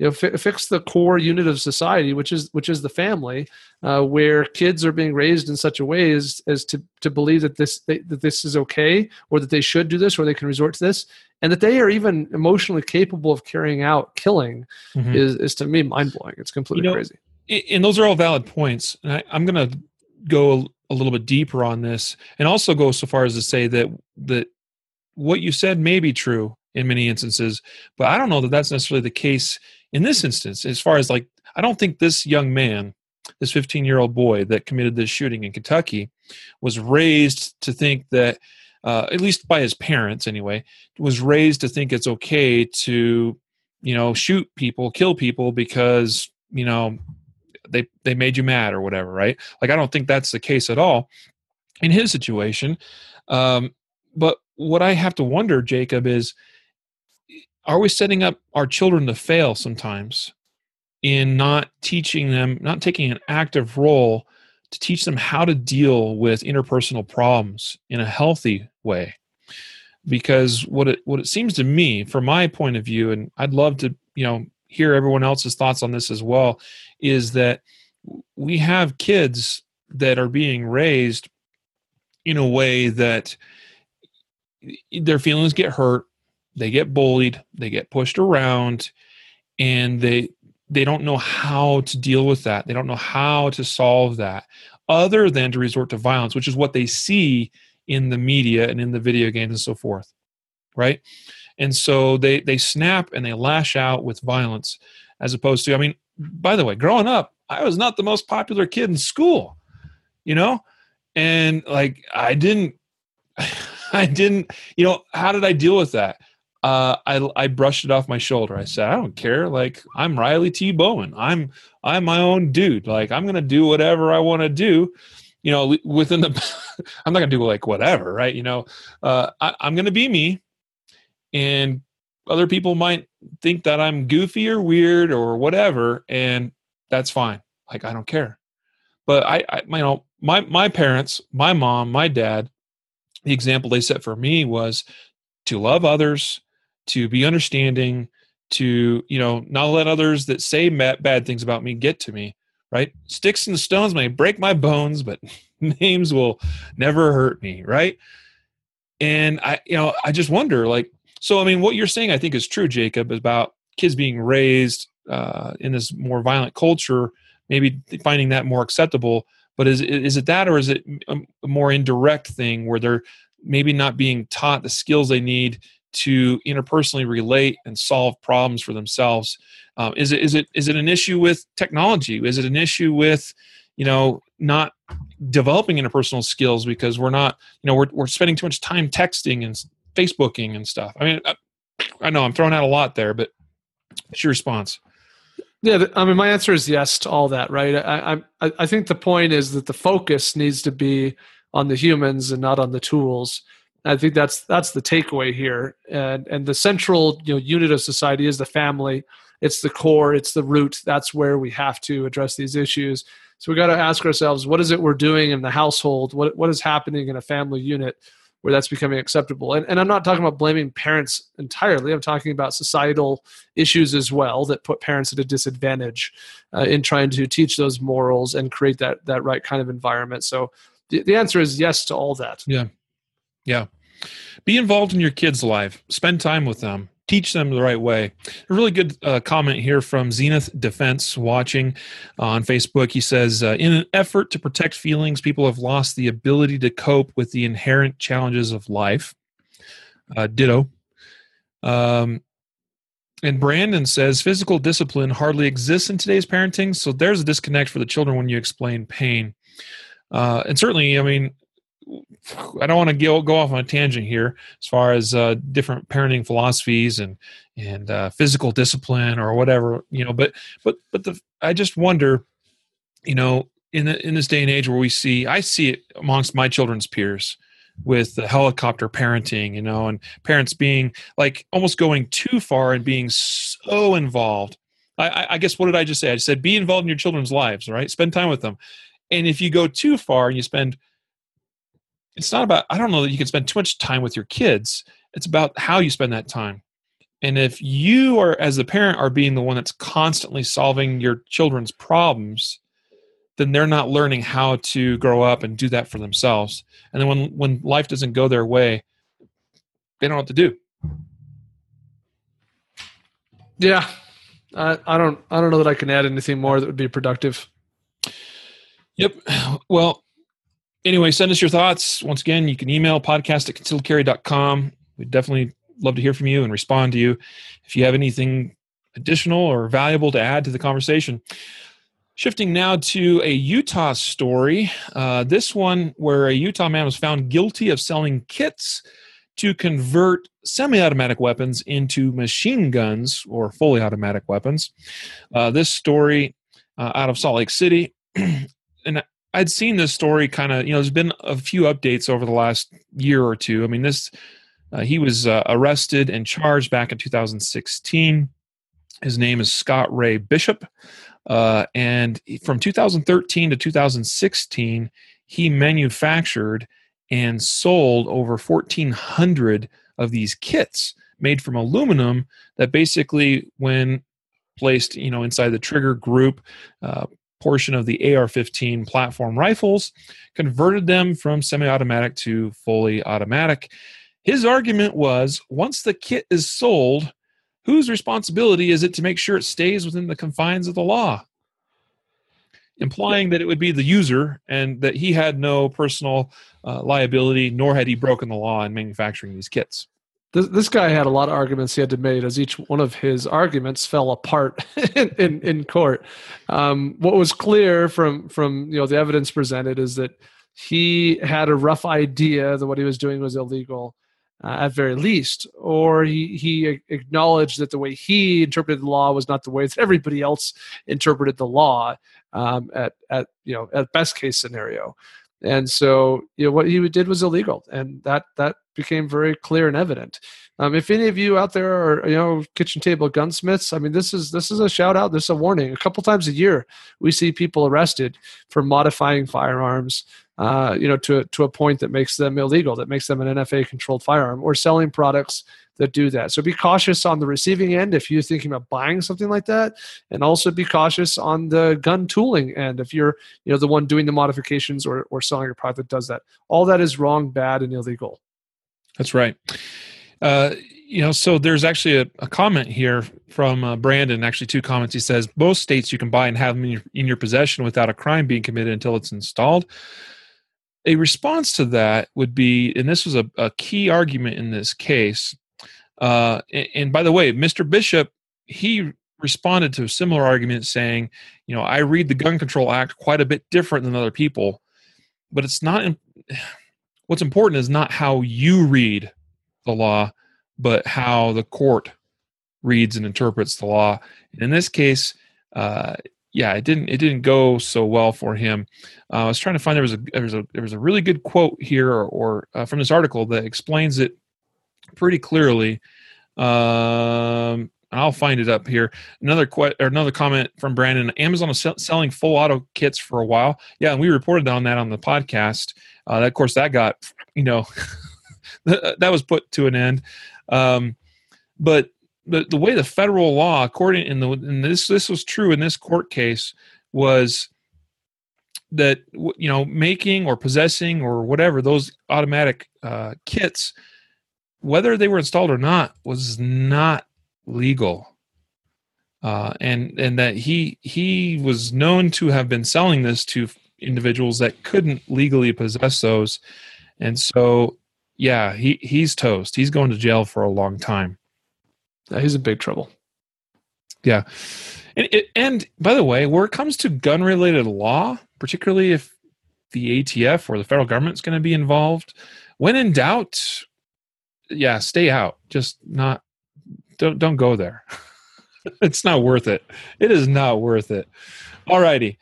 you know fi- fix the core unit of society which is which is the family uh, where kids are being raised in such a way as, as to, to believe that this they, that this is okay or that they should do this or they can resort to this and that they are even emotionally capable of carrying out killing mm-hmm. is, is to me mind-blowing it's completely you know, crazy and those are all valid points and I, i'm going to go a, a little bit deeper on this and also go so far as to say that that what you said may be true in many instances but i don't know that that's necessarily the case in this instance, as far as like, I don't think this young man, this 15 year old boy that committed this shooting in Kentucky, was raised to think that, uh, at least by his parents anyway, was raised to think it's okay to, you know, shoot people, kill people because, you know, they they made you mad or whatever, right? Like I don't think that's the case at all in his situation. Um, but what I have to wonder, Jacob, is are we setting up our children to fail sometimes in not teaching them, not taking an active role to teach them how to deal with interpersonal problems in a healthy way? Because what it what it seems to me, from my point of view, and I'd love to, you know, hear everyone else's thoughts on this as well is that we have kids that are being raised in a way that their feelings get hurt they get bullied they get pushed around and they they don't know how to deal with that. They don't know how to solve that other than to resort to violence which is what they see in the media and in the video games and so forth right? And so they they snap and they lash out with violence as opposed to i mean by the way growing up i was not the most popular kid in school you know? And like i didn't i didn't you know how did i deal with that uh, I, I brushed it off my shoulder. I said, I don't care. Like I'm Riley T. Bowen. I'm I'm my own dude. Like I'm gonna do whatever I want to do. You know, within the I'm not gonna do like whatever, right? You know, uh, I, I'm gonna be me, and other people might think that I'm goofy or weird or whatever, and that's fine. Like I don't care. But I, I you know, my my parents, my mom, my dad, the example they set for me was to love others, to be understanding, to you know not let others that say bad things about me get to me. Right? Sticks and stones may break my bones, but names will never hurt me. Right? And I, you know, I just wonder, like, so I mean, what you're saying, I think, is true, Jacob, about kids being raised uh, in this more violent culture, maybe finding that more acceptable. But is is it that, or is it a more indirect thing where they're maybe not being taught the skills they need to interpersonally relate and solve problems for themselves? Um, is it is it is it an issue with technology? Is it an issue with you know not developing interpersonal skills because we're not you know we're we're spending too much time texting and Facebooking and stuff? I mean, I, I know I'm throwing out a lot there, but what's your response? Yeah, I mean, my answer is yes to all that, right? I, I, I think the point is that the focus needs to be on the humans and not on the tools. I think that's that's the takeaway here, and and the central you know unit of society is the family. It's the core. It's the root. That's where we have to address these issues. So we got to ask ourselves, what is it we're doing in the household? What what is happening in a family unit where that's becoming acceptable? And and I'm not talking about blaming parents entirely. I'm talking about societal issues as well that put parents at a disadvantage uh, in trying to teach those morals and create that that right kind of environment. So the, the answer is yes to all that. Yeah. Yeah. Be involved in your kids' life. Spend time with them. Teach them the right way. A really good uh, comment here from Zenith Defense watching on Facebook. He says, uh, In an effort to protect feelings, people have lost the ability to cope with the inherent challenges of life. Uh, ditto. Um, and Brandon says physical discipline hardly exists in today's parenting, so there's a disconnect for the children when you explain pain. Uh, and certainly, I mean, I don't want to go, off on a tangent here as far as uh, different parenting philosophies and and uh, physical discipline or whatever you know. But but but the I just wonder, you know, in the, in this day and age where we see I see it amongst my children's peers with the helicopter parenting, you know, and parents being like almost going too far and being so involved. I, I guess what did I just say? I said be involved in your children's lives, right? Spend time with them. And if you go too far and you spend, it's not about, I don't know that you can spend too much time with your kids. It's about how you spend that time. And if you are, as the parent, are being the one that's constantly solving your children's problems, then they're not learning how to grow up and do that for themselves. And then when, when life doesn't go their way, they don't know what to do. Yeah, I, I don't. I don't know that I can add anything more that would be productive. Yep. Well, anyway, send us your thoughts. Once again, you can email podcast at concealedcarry.com. We'd definitely love to hear from you and respond to you if you have anything additional or valuable to add to the conversation. Shifting now to a Utah story. Uh, this one, where a Utah man was found guilty of selling kits to convert semi automatic weapons into machine guns or fully automatic weapons. Uh, this story uh, out of Salt Lake City and I'd seen this story kind of, you know, there's been a few updates over the last year or two. I mean, this, uh, he was uh, arrested and charged back in 2016. His name is Scott Ray Bishop. Uh, and from 2013 to 2016, he manufactured and sold over 1,400 of these kits made from aluminum that basically, when placed, you know, inside the trigger group uh, portion of the AR-15 platform rifles, converted them from semi-automatic to fully automatic. His argument was once the kit is sold, whose responsibility is it to make sure it stays within the confines of the law? Implying that it would be the user and that he had no personal uh, liability, nor had he broken the law in manufacturing these kits. This, this guy had a lot of arguments he had to make as each one of his arguments fell apart in, in, in court. Um, what was clear from from you know the evidence presented is that he had a rough idea that what he was doing was illegal uh, at very least, or he he acknowledged that the way he interpreted the law was not the way that everybody else interpreted the law um, at at you know at best case scenario. And so, you know, what he did was illegal, and that that became very clear and evident. Um, if any of you out there are, you know, kitchen table gunsmiths, I mean, this is this is a shout out. This is a warning. A couple times a year, we see people arrested for modifying firearms, uh, you know, to to a point that makes them illegal, that makes them an NFA controlled firearm, or selling products that do that. So be cautious on the receiving end if you're thinking about buying something like that, and also be cautious on the gun tooling end if you're you know the one doing the modifications or, or selling a product that does that. All that is wrong, bad, and illegal. That's right. Uh, you know, so there's actually a, a comment here from uh, Brandon. Actually, two comments. He says most states you can buy and have them in your, in your possession without a crime being committed until it's installed. A response to that would be, and this was a, a key argument in this case, uh, and, and by the way, Mr. Bishop, he responded to a similar argument saying, you know, I read the Gun Control Act quite a bit different than other people, but it's not. What's important is not how you read the law, but how the court reads and interprets the law. And in this case, uh, yeah, it didn't it didn't go so well for him. Uh, I was trying to find there was a there was a there was a really good quote here or, or uh, from this article that explains it pretty clearly. Um, I'll find it up here. Another que- or another comment from Brandon. Amazon is selling full auto kits for a while. Yeah, and we reported on that on the podcast. Uh, of course, that got you know that was put to an end. Um, but the the way the federal law, according in the and this this was true in this court case, was that you know making or possessing or whatever those automatic uh, kits whether they were installed or not was not legal uh, and and that he he was known to have been selling this to individuals that couldn't legally possess those and so yeah he he's toast he's going to jail for a long time he's in big trouble yeah and, and by the way where it comes to gun related law particularly if the atf or the federal government is going to be involved when in doubt yeah, stay out. Just not don't don't go there. it's not worth it. It is not worth it. All righty.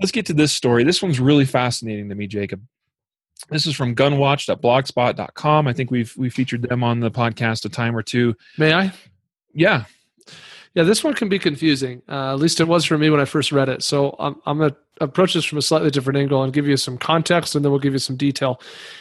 Let's get to this story. This one's really fascinating to me, Jacob. This is from gunwatch.blogspot.com. I think we've we featured them on the podcast a time or two. May I? Yeah. Yeah, this one can be confusing. Uh, at least it was for me when I first read it. So I'm, I'm going to approach this from a slightly different angle and give you some context and then we'll give you some detail.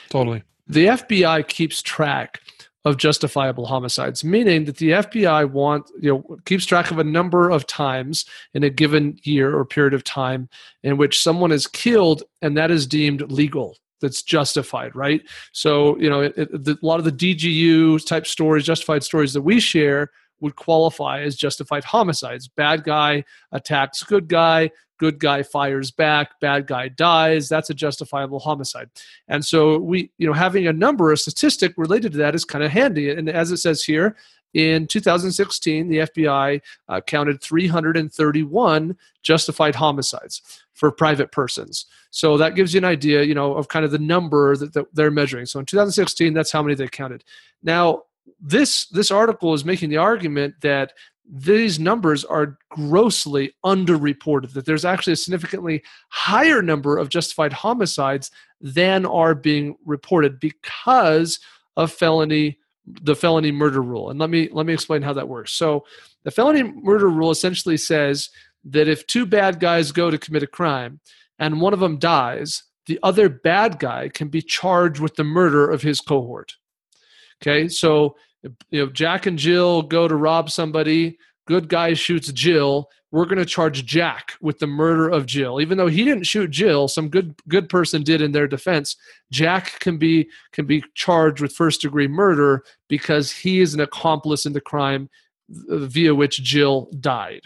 Totally. The FBI keeps track of justifiable homicides, meaning that the FBI want you know keeps track of a number of times in a given year or period of time in which someone is killed and that is deemed legal that's justified right? So you know it, it, the, a lot of the dgu type stories justified stories that we share would qualify as justified homicides bad guy attacks good guy good guy fires back, bad guy dies, that's a justifiable homicide. And so we, you know, having a number, a statistic related to that is kind of handy. And as it says here, in 2016, the FBI uh, counted 331 justified homicides for private persons. So that gives you an idea, you know, of kind of the number that, that they're measuring. So in 2016, that's how many they counted. Now, this this article is making the argument that these numbers are grossly underreported that there's actually a significantly higher number of justified homicides than are being reported because of felony the felony murder rule. And let me let me explain how that works. So the felony murder rule essentially says that if two bad guys go to commit a crime and one of them dies the other bad guy can be charged with the murder of his cohort okay so you know jack and jill go to rob somebody good guy shoots Jill, we're going to charge Jack with the murder of Jill. Even though he didn't shoot Jill, some good good person did in their defense. Jack can be can be charged with first degree murder because he is an accomplice in the crime via which Jill died.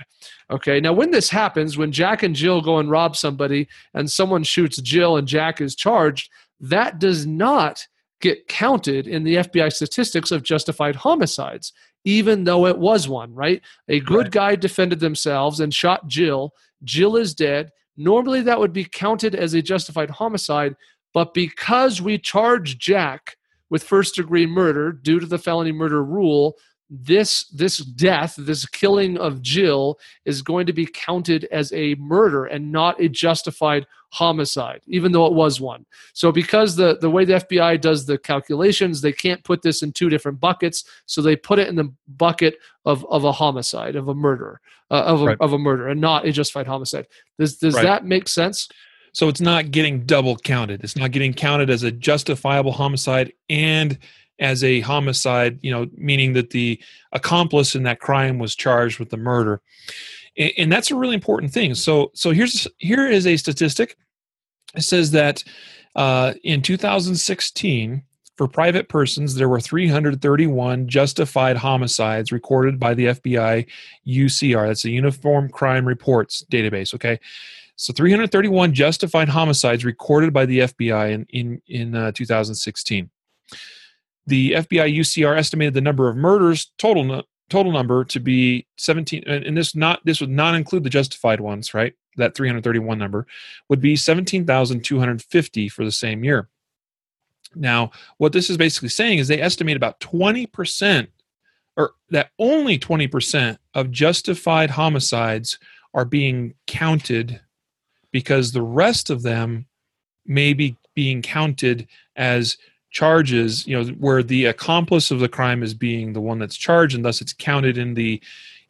Okay, now when this happens, when Jack and Jill go and rob somebody and someone shoots Jill and Jack is charged, that does not get counted in the FBI statistics of justified homicides, even though it was one, right? A good right. guy defended themselves and shot Jill. Jill is dead. Normally that would be counted as a justified homicide, but because we charge Jack with first degree murder due to the felony murder rule, this this death this killing of jill is going to be counted as a murder and not a justified homicide even though it was one so because the the way the fbi does the calculations they can't put this in two different buckets so they put it in the bucket of of a homicide of a murder uh, of, a, right. of a murder and not a justified homicide does does right. that make sense so it's not getting double counted it's not getting counted as a justifiable homicide and as a homicide, you know, meaning that the accomplice in that crime was charged with the murder. And, and that's a really important thing. So, so here's here is a statistic. It says that uh, in 2016, for private persons, there were 331 justified homicides recorded by the FBI UCR. That's the Uniform Crime Reports database. Okay, so 331 justified homicides recorded by the FBI in in in uh, 2016 the FBI UCR estimated the number of murders total total number to be 17 and this not this would not include the justified ones right? That 331 number would be 17,250 for the same year. Now what this is basically saying is they estimate about 20% or that only 20% of justified homicides are being counted because the rest of them may be being counted as charges, you know, where the accomplice of the crime is being the one that's charged, and thus it's counted in the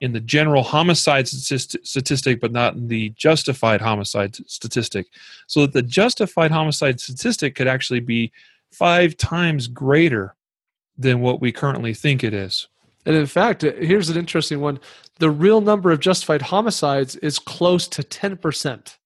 in the general homicide statistic, but not in the justified homicide statistic. So that the justified homicide statistic could actually be five times greater than what we currently think it is. And in fact, uh, here's an interesting one. The real number of justified homicides is close to 10%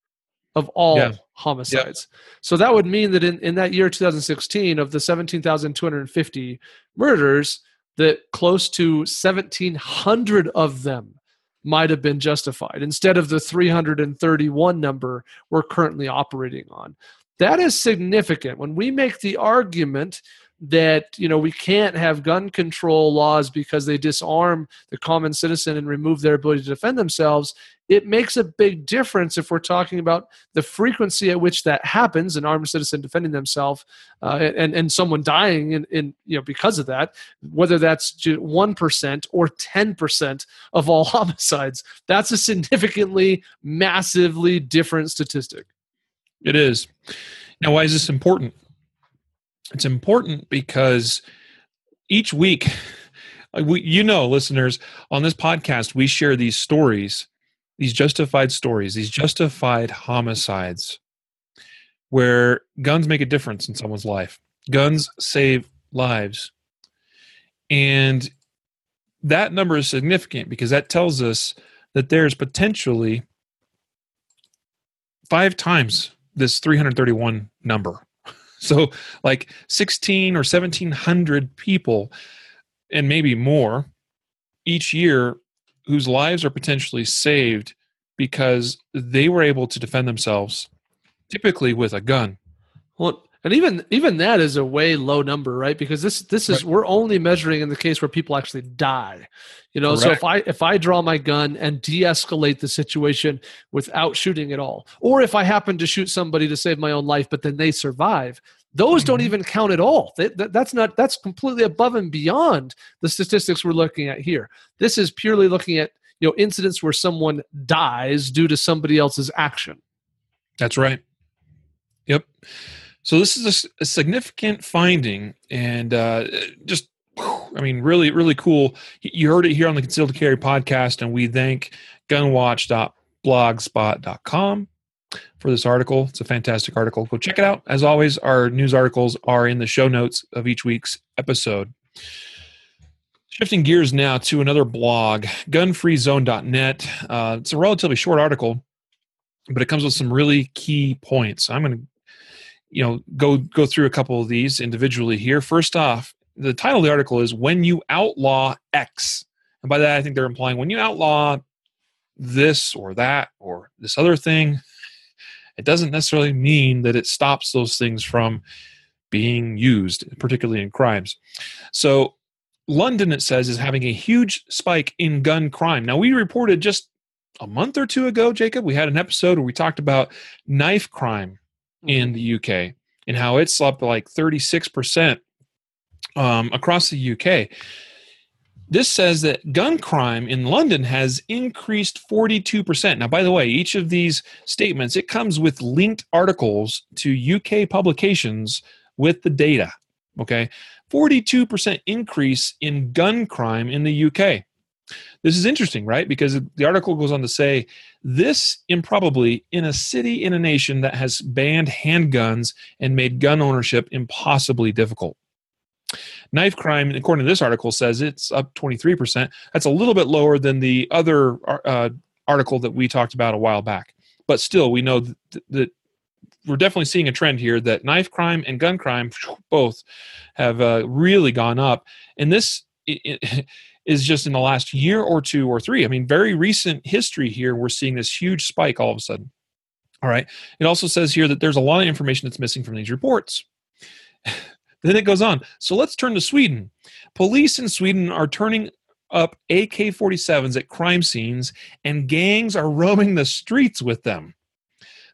of all yeah. homicides. Yeah. So that would mean that in, in that year 2016 of the 17,250 murders, that close to 1,700 of them might have been justified instead of the 331 number we're currently operating on. That is significant. When we make the argument that you know we can't have gun control laws because they disarm the common citizen and remove their ability to defend themselves it makes a big difference if we're talking about the frequency at which that happens an armed citizen defending themselves uh, and, and someone dying in, in you know because of that whether that's 1% or 10% of all homicides. That's a significantly massively different statistic. It is. Now why is this important? It's important because each week, we, you know, listeners, on this podcast, we share these stories, these justified stories, these justified homicides where guns make a difference in someone's life. Guns save lives. And that number is significant because that tells us that there's potentially five times this 331 number so, like 16 or 1700 people, and maybe more each year, whose lives are potentially saved because they were able to defend themselves, typically with a gun. Well, and even even that is a way low number, right? Because this this is right. we're only measuring in the case where people actually die. You know, Correct. so if I if I draw my gun and de-escalate the situation without shooting at all, or if I happen to shoot somebody to save my own life, but then they survive, those don't mm-hmm. even count at all. That, that, that's not that's completely above and beyond the statistics we're looking at here. This is purely looking at you know incidents where someone dies due to somebody else's action. That's right. Yep. So this is a, a significant finding, and uh, just I mean, really, really cool. You heard it here on the Concealed Carry podcast, and we thank gunwatch.blogspot.com for this article. It's a fantastic article. Go check it out. As always, our news articles are in the show notes of each week's episode. Shifting gears now to another blog, gunfreezone.net. Uh, it's a relatively short article, but it comes with some really key points. I'm going to, you know, go go through a couple of these individually here. First off, the title of the article is "When You Outlaw X," and by that I think they're implying when you outlaw this or that or this other thing, it doesn't necessarily mean that it stops those things from being used, particularly in crimes. So, London, it says, is having a huge spike in gun crime. Now, we reported just a month or two ago, Jacob, we had an episode where we talked about knife crime in the UK and how it's up like 36% um, across the UK. This says that gun crime in London has increased 42%. Now, by the way, each of these statements, it comes with linked articles to UK publications with the data. Okay. 42% increase in gun crime in the UK. This is interesting, right? Because the article goes on to say this improbably in a city in a nation that has banned handguns and made gun ownership impossibly difficult. Knife crime, according to this article, says it's up 23%. That's a little bit lower than the other uh, article that we talked about a while back. But still, we know that, that we're definitely seeing a trend here that knife crime and gun crime both have uh, really gone up. And this is just in the last year or two or three. I mean, very recent history here, we're seeing this huge spike all of a sudden. All right. It also says here that there's a lot of information that's missing from these reports. Then it goes on. So let's turn to Sweden. Police in Sweden are turning up AK 47s at crime scenes, and gangs are roaming the streets with them.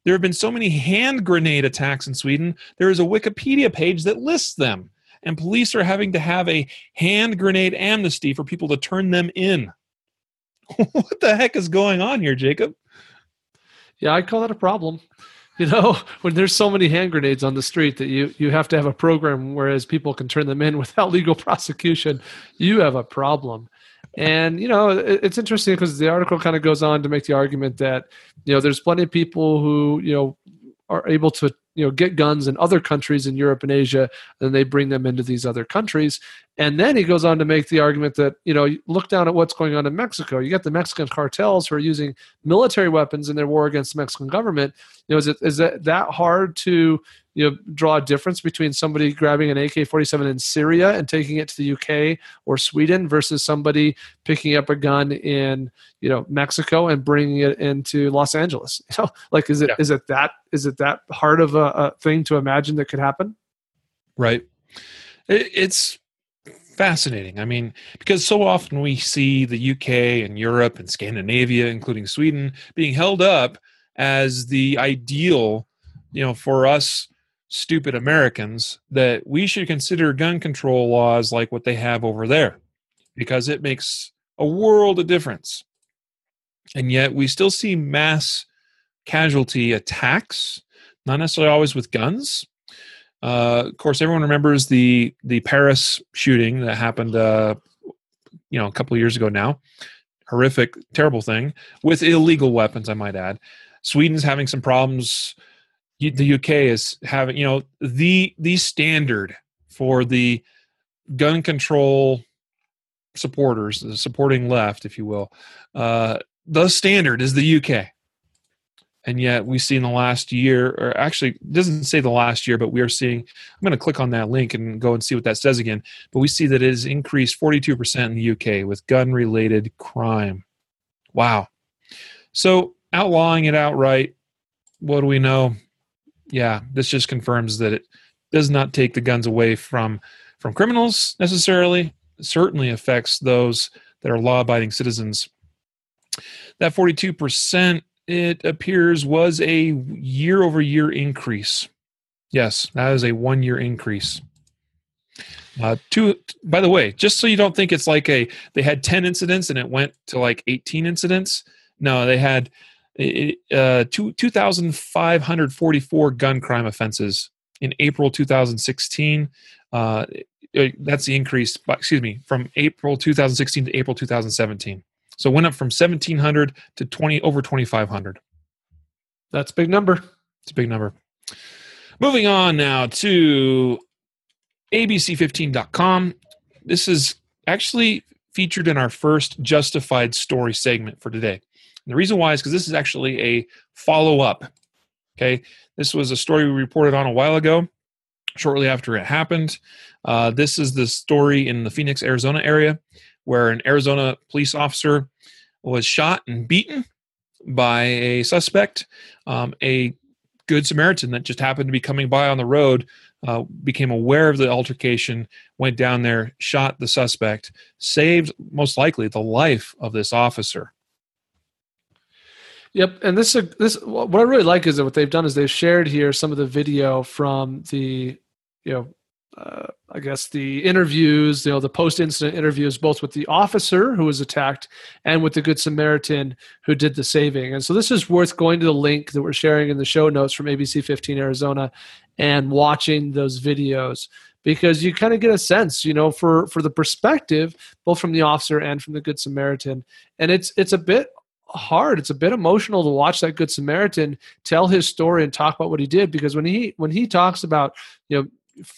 There have been so many hand grenade attacks in Sweden, there is a Wikipedia page that lists them. And police are having to have a hand grenade amnesty for people to turn them in. what the heck is going on here, Jacob? Yeah, I call that a problem. You know when there's so many hand grenades on the street that you you have to have a program whereas people can turn them in without legal prosecution you have a problem and you know it's interesting because the article kind of goes on to make the argument that you know there's plenty of people who you know are able to you know get guns in other countries in Europe and Asia, and they bring them into these other countries. And then he goes on to make the argument that you know look down at what's going on in Mexico. You got the Mexican cartels who are using military weapons in their war against the Mexican government. You know, is it is that that hard to you know draw a difference between somebody grabbing an AK-47 in Syria and taking it to the UK or Sweden versus somebody picking up a gun in you know Mexico and bringing it into Los Angeles. You know, like is it yeah. is it that is it that hard of a, a thing to imagine that could happen? Right. It's fascinating. I mean, because so often we see the UK and Europe and Scandinavia, including Sweden, being held up as the ideal, you know, for us stupid Americans that we should consider gun control laws like what they have over there because it makes a world of difference. And yet we still see mass casualty attacks, not necessarily always with guns. Uh, of course, everyone remembers the the Paris shooting that happened, uh, you know, a couple of years ago now. Horrific, terrible thing with illegal weapons, I might add. Sweden's having some problems the UK is having, you know, the the standard for the gun control supporters, the supporting left, if you will. Uh, the standard is the UK. And yet we see in the last year, or actually doesn't say the last year, but we are seeing, I'm going to click on that link and go and see what that says again. But we see that it has increased 42% in the UK with gun related crime. Wow. So outlawing it outright, what do we know? yeah, this just confirms that it does not take the guns away from from criminals necessarily. It certainly affects those that are law-abiding citizens. That 42%, it appears, was a year-over-year increase. Yes, that is a one-year increase. Uh, two, by the way, just so you don't think it's like a they had 10 incidents and it went to like 18 incidents. No, they had uh, two, 2,544 gun crime offenses in April 2016. Uh, that's the increase, excuse me, from April 2016 to April 2017. So went up from 1,700 to 20 over 2,500. That's a big number. It's a big number. Moving on now to abc15.com. This is actually featured in our first justified story segment for today. And the reason why is because this is actually a follow up. Okay, this was a story we reported on a while ago, shortly after it happened. Uh, this is the story in the Phoenix, Arizona area where an Arizona police officer was shot and beaten by a suspect. Um, a good Samaritan that just happened to be coming by on the road uh, became aware of the altercation, went down there, shot the suspect, saved most likely the life of this officer. Yep, and this this what I really like is that what they've done is they've shared here some of the video from the you know uh, I guess the interviews, you know, the post-incident interviews, both with the officer who was attacked and with the Good Samaritan who did the saving. And so this is worth going to the link that we're sharing in the show notes from ABC 15 Arizona and watching those videos because you kind of get a sense, you know, for for the perspective both from the officer and from the Good Samaritan. And it's it's a bit hard it's a bit emotional to watch that good samaritan tell his story and talk about what he did because when he when he talks about you know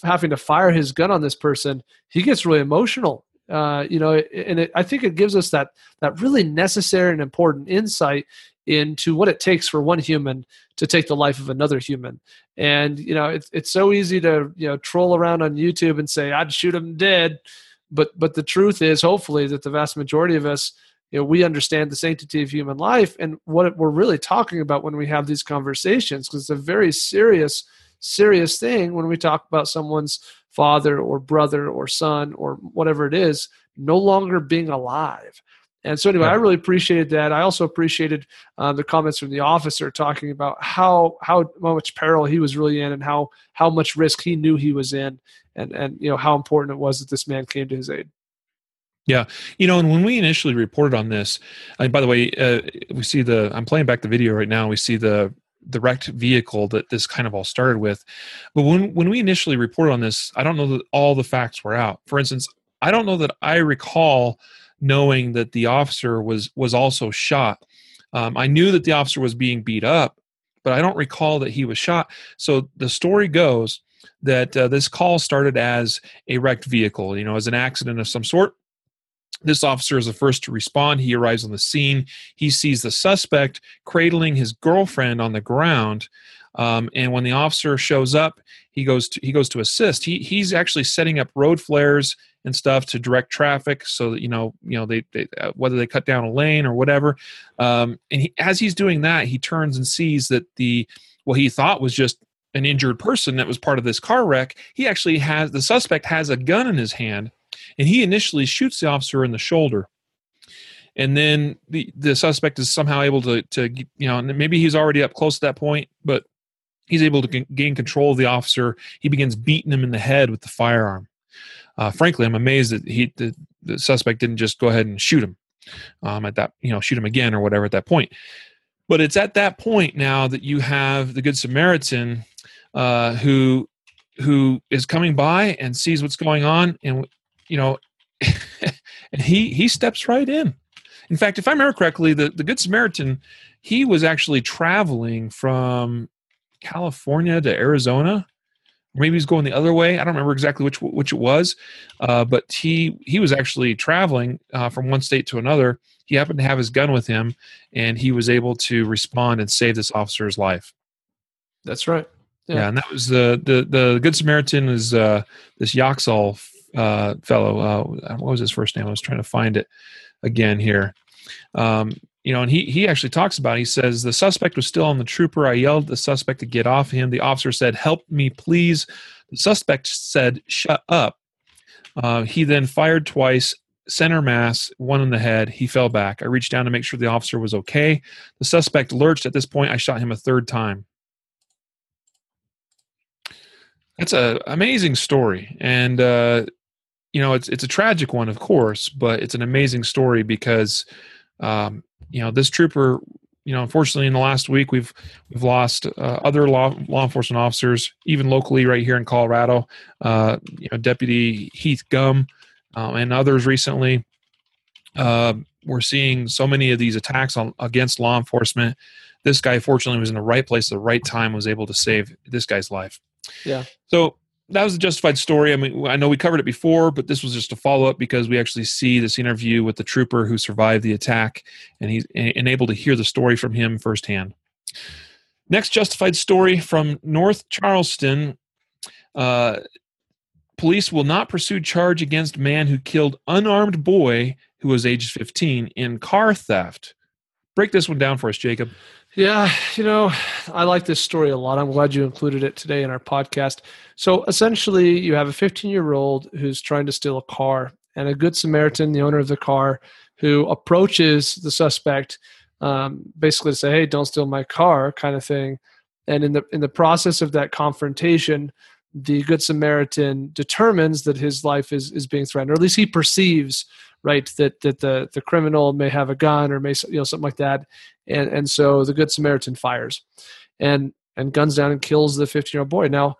having to fire his gun on this person, he gets really emotional. Uh, you know, and it, I think it gives us that that really necessary and important insight into what it takes for one human to take the life of another human. And you know, it's it's so easy to you know troll around on YouTube and say I'd shoot him dead, but but the truth is, hopefully, that the vast majority of us you know, we understand the sanctity of human life and what we're really talking about when we have these conversations because it's a very serious serious thing when we talk about someone's father or brother or son or whatever it is no longer being alive. And so, anyway, yeah. I really appreciated that. I also appreciated uh, the comments from the officer talking about how how much peril he was really in, and how how much risk he knew he was in, and and you know how important it was that this man came to his aid. Yeah, you know, and when we initially reported on this, and by the way, uh, we see the I'm playing back the video right now. We see the wrecked vehicle that this kind of all started with. But when when we initially reported on this, I don't know that all the facts were out. For instance, I don't know that I recall knowing that the officer was was also shot. Um, I knew that the officer was being beat up, but I don't recall that he was shot. So the story goes that uh, this call started as a wrecked vehicle, you know, as an accident of some sort. This officer is the first to respond. He arrives on the scene. He sees the suspect cradling his girlfriend on the ground. Um, and when the officer shows up, he goes to he goes to assist. He he's actually setting up road flares and stuff to direct traffic, so that you know you know they, they uh, whether they cut down a lane or whatever. Um, and he, as he's doing that, he turns and sees that the what he thought was just an injured person that was part of this car wreck. He actually has the suspect has a gun in his hand and he initially shoots the officer in the shoulder. And then the the suspect is somehow able to to you know maybe he's already up close at that point but he's able to gain control of the officer. He begins beating him in the head with the firearm. Uh, frankly i'm amazed that he the, the, suspect didn't just go ahead and shoot him um, at that you know shoot him again or whatever at that point. But it's at that point now that you have the good samaritan uh, who who is coming by and sees what's going on and you know, and he he steps right in. In fact, if I remember correctly, the, the Good Samaritan, he was actually traveling from California to Arizona. Maybe he's going the other way. I don't remember exactly which which it was, uh, but he he was actually traveling uh, from one state to another. He happened to have his gun with him, and he was able to respond and save this officer's life. That's right. Yeah, yeah and that was the the the Good Samaritan is uh, this Yoxall uh, fellow. Uh, what was his first name? I was trying to find it again here. Um, you know, and he he actually talks about. It. He says the suspect was still on the trooper. I yelled at the suspect to get off him. The officer said, "Help me, please." The suspect said, "Shut up." Uh, he then fired twice, center mass, one in the head. He fell back. I reached down to make sure the officer was okay. The suspect lurched. At this point, I shot him a third time. That's an amazing story, and uh, you know it's it's a tragic one of course but it's an amazing story because um, you know this trooper you know unfortunately in the last week we've we've lost uh, other law law enforcement officers even locally right here in Colorado uh, you know deputy Heath Gumm uh, and others recently. Uh, we're seeing so many of these attacks on against law enforcement. This guy fortunately was in the right place at the right time was able to save this guy's life. Yeah. So that was a justified story. I mean, I know we covered it before, but this was just a follow up because we actually see this interview with the trooper who survived the attack, and he's and able to hear the story from him firsthand. Next justified story from North Charleston. Uh, police will not pursue charge against man who killed unarmed boy who was age 15 in car theft. Break this one down for us, Jacob. Yeah, you know, I like this story a lot. I'm glad you included it today in our podcast. So essentially, you have a 15 year old who's trying to steal a car, and a good Samaritan, the owner of the car, who approaches the suspect um, basically to say, "Hey, don't steal my car," kind of thing. And in the in the process of that confrontation, the good Samaritan determines that his life is is being threatened, or at least he perceives right that that the the criminal may have a gun or may you know something like that, and and so the good Samaritan fires, and and guns down and kills the 15 year old boy. Now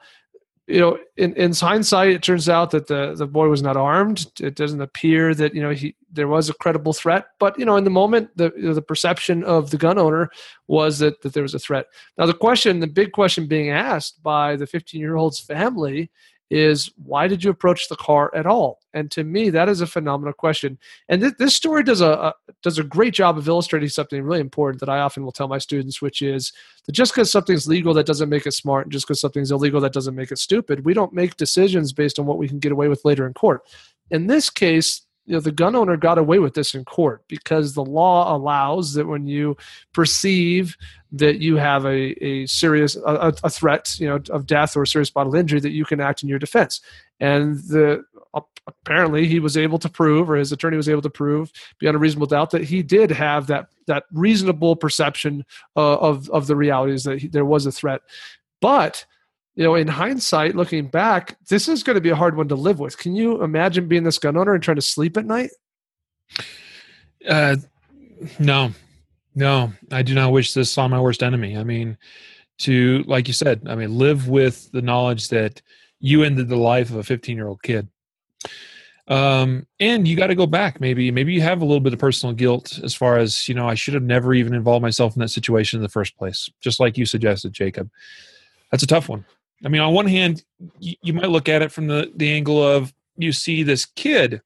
you know, in, in hindsight, it turns out that the, the boy was not armed. It doesn't appear that you know he there was a credible threat. But you know, in the moment, the the perception of the gun owner was that that there was a threat. Now, the question, the big question being asked by the 15 year old's family is why did you approach the car at all? And to me, that is a phenomenal question. And th- this story does a, a, does a great job of illustrating something really important that I often will tell my students, which is that just because something's legal, that doesn't make it smart, and just because something's illegal, that doesn't make it stupid. We don't make decisions based on what we can get away with later in court. In this case, you know the gun owner got away with this in court because the law allows that when you perceive that you have a, a serious a, a threat you know of death or serious bodily injury that you can act in your defense. And the apparently he was able to prove or his attorney was able to prove beyond a reasonable doubt that he did have that that reasonable perception uh, of of the realities that he, there was a threat. But you know, in hindsight, looking back, this is going to be a hard one to live with. Can you imagine being this gun owner and trying to sleep at night? Uh, no, no, I do not wish this on my worst enemy. I mean, to like you said, I mean, live with the knowledge that you ended the life of a 15 year old kid. Um, and you got to go back. Maybe, maybe you have a little bit of personal guilt as far as you know. I should have never even involved myself in that situation in the first place, just like you suggested, Jacob. That's a tough one. I mean, on one hand, you, you might look at it from the, the angle of you see this kid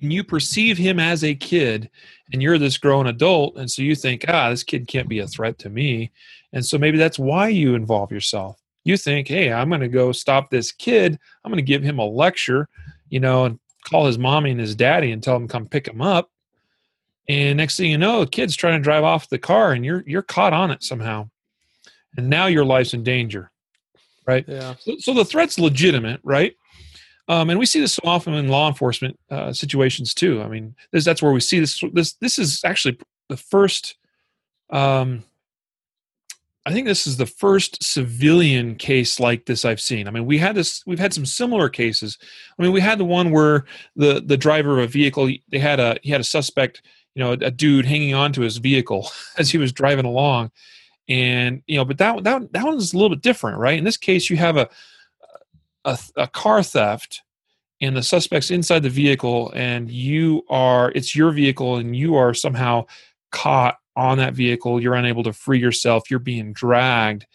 and you perceive him as a kid and you're this grown adult. And so you think ah this kid can't be a threat to me. And so maybe that's why you involve yourself. You think hey i'm going to go stop this kid. I'm going to give him a lecture you know and call his mommy and his daddy and tell them come pick him up. And next thing you know the kid's trying to drive off the car and you're you're caught on it somehow. And now your life's in danger right? Yeah. So, so the threat's legitimate, right? Um, and we see this so often in law enforcement uh, situations too. I mean, this, that's where we see this. This this is actually the first. Um, I think this is the first civilian case like this I've seen. I mean, we had this. We've had some similar cases. I mean, we had the one where the the driver of a vehicle they had a he had a suspect, you know, a dude hanging onto his vehicle as he was driving along, and you know but that that that one's a little bit different right? In this case you have a a, a car theft and the suspects inside the vehicle and you are it's your vehicle and you are somehow caught on that vehicle. You're unable to free yourself. You're being dragged.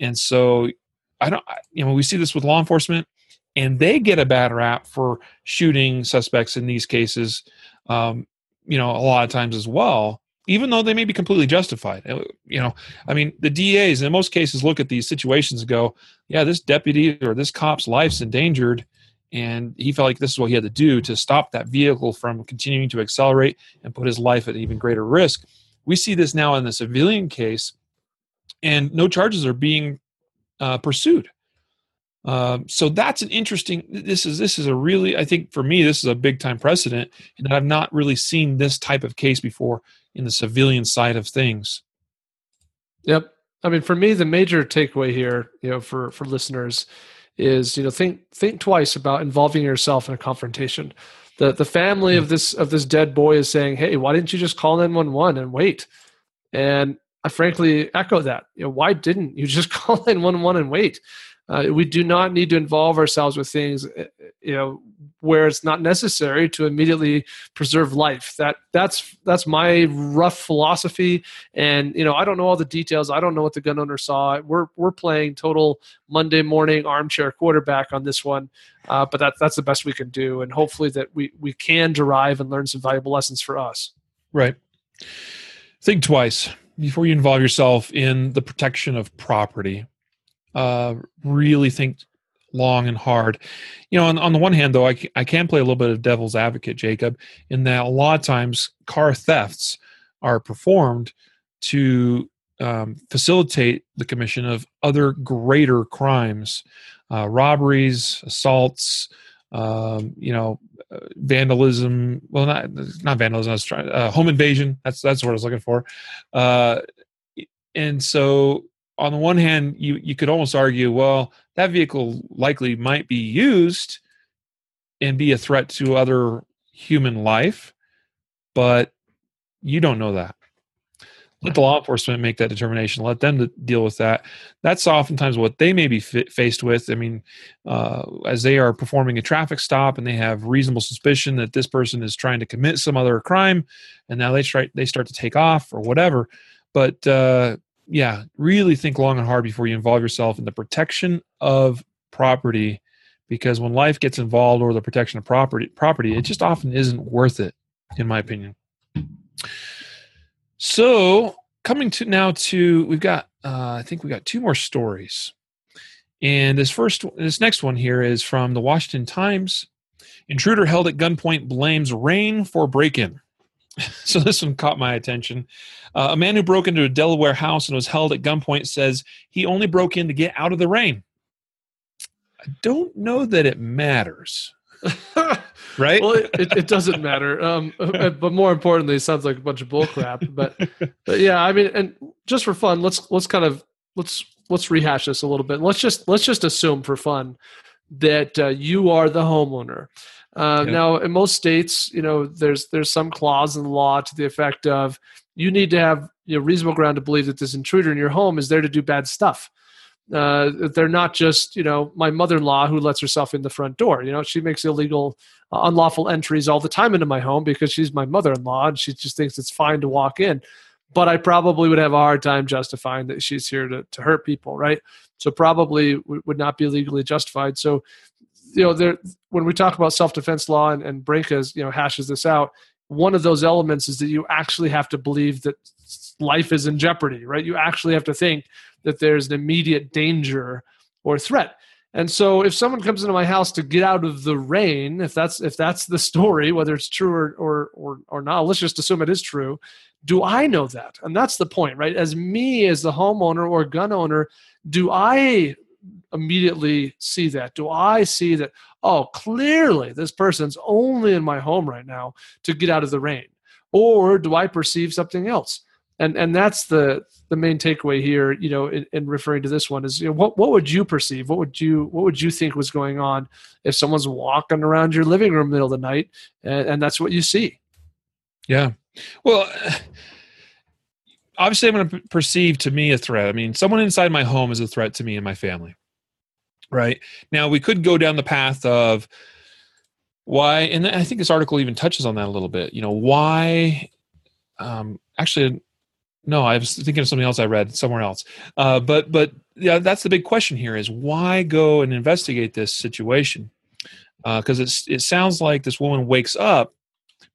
And so i don't you know we see this with law enforcement and they get a bad rap for shooting suspects in these cases um, you know a lot of times as well even though they may be completely justified. Uh, you know, I mean, the DAs in most cases look at these situations and go, "Yeah, this deputy or this cop's life's endangered." And he felt like this is what he had to do to stop that vehicle from continuing to accelerate and put his life at even greater risk. We see this now in the civilian case, and no charges are being uh, pursued. Um, so that's an interesting. This is this is a really I think for me this is a big time precedent, and I've not really seen this type of case before in the civilian side of things. Yep. I mean, for me, the major takeaway here, you know, for for listeners, is you know think think twice about involving yourself in a confrontation. The the family of this of this dead boy is saying, "Hey, why didn't you just call nine one one and wait?" And I frankly echo that. You know, why didn't you just call nine one one and wait? Uh, we do not need to involve ourselves with things, uh, you know, where it's not necessary to immediately preserve life. That that's that's my rough philosophy. And you know, I don't know all the details. I don't know what the gun owner saw. We're we're playing total Monday morning armchair quarterback on this one. Uh, but that that's the best we can do, and hopefully that we we can derive and learn some valuable lessons for us. Right. Think twice before you involve yourself in the protection of property. Uh, really think long and hard. You know, on, on the one hand, though, I, I can play a little bit of devil's advocate, Jacob, in that a lot of times car thefts are performed to um, facilitate the commission of other greater crimes, uh, robberies, assaults, um, you know, uh, vandalism. Well, not not vandalism. I was trying uh, home invasion. That's that's what I was looking for. Uh, and so, on the one hand, you you could almost argue, well, that vehicle likely might be used and be a threat to other human life, but you don't know that. Let the law enforcement make that determination. Let them deal with that. That's oftentimes what they may be faced with. I mean uh, as they are performing a traffic stop and they have reasonable suspicion that this person is trying to commit some other crime and now they try they start to take off or whatever. But uh, yeah really think long and hard before you involve yourself in the protection of property because when life gets involved or the protection of property property it just often isn't worth it in my opinion so coming to now to we've got uh, I think we got two more stories, and this first this next one here is from the Washington Times. Intruder held at gunpoint blames rain for break-in. so this one caught my attention. Uh, a man who broke into a Delaware house and was held at gunpoint says he only broke in to get out of the rain. I don't know that it matters. right? Well, it, it, it doesn't matter. Um, uh, but more importantly, it sounds like a bunch of bullcrap. But, but yeah, I mean, and just for fun, let's let's kind of let's let's rehash this a little bit. Let's just let's just assume for fun that uh, you are the homeowner. Uh, yeah. Now, in most states, you know, there's there's some clause in the law to the effect of you need to have you know, reasonable ground to believe that this intruder in your home is there to do bad stuff. Uh, they're not just you know my mother-in-law who lets herself in the front door. You know she makes illegal uh, unlawful entries all the time into my home because she's my mother-in-law and she just thinks it's fine to walk in. But i probably would have a hard time justifying that she's here to, to hurt people right? So probably would not be legally justified. So you know there when we talk about self-defense law and, and you know hashes this out one of those elements is that you actually have to believe that life is in jeopardy right you actually have to think that there's an immediate danger or threat. And so if someone comes into my house to get out of the rain, if that's if that's the story, whether it's true or or or, or not, let's just assume it is true. Do I know that? And that's the point, right? As me as the homeowner or gun owner, do I immediately see that? Do I see that, oh, clearly this person's only in my home right now to get out of the rain? Or do I perceive something else? and and that's the the main takeaway here you know in, in, referring to this one is you know what what would you perceive what would you what would you think was going on if someone's walking around your living room middle of the night and, and that's what you see yeah well obviously i'm going to perceive to me a threat i mean someone inside my home is a threat to me and my family right now we could go down the path of why and i think this article even touches on that a little bit you know why um, actually no, I was thinking of something else I read somewhere else. Uh, but but yeah, that's the big question here: is why go and investigate this situation? Because uh, it's it sounds like this woman wakes up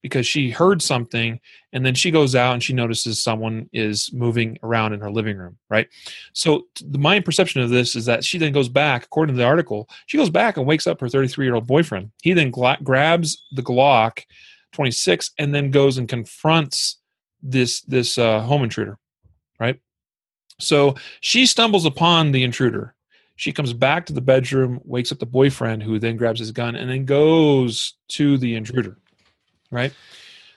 because she heard something, and then she goes out and she notices someone is moving around in her living room. Right. So the my perception of this is that she then goes back, according to the article, she goes back and wakes up her 33 year old boyfriend. He then gla- grabs the Glock 26 and then goes and confronts this this uh, home intruder, right? So she stumbles upon the intruder. She comes back to the bedroom, wakes up the boyfriend, who then grabs his gun and then goes to the intruder, right?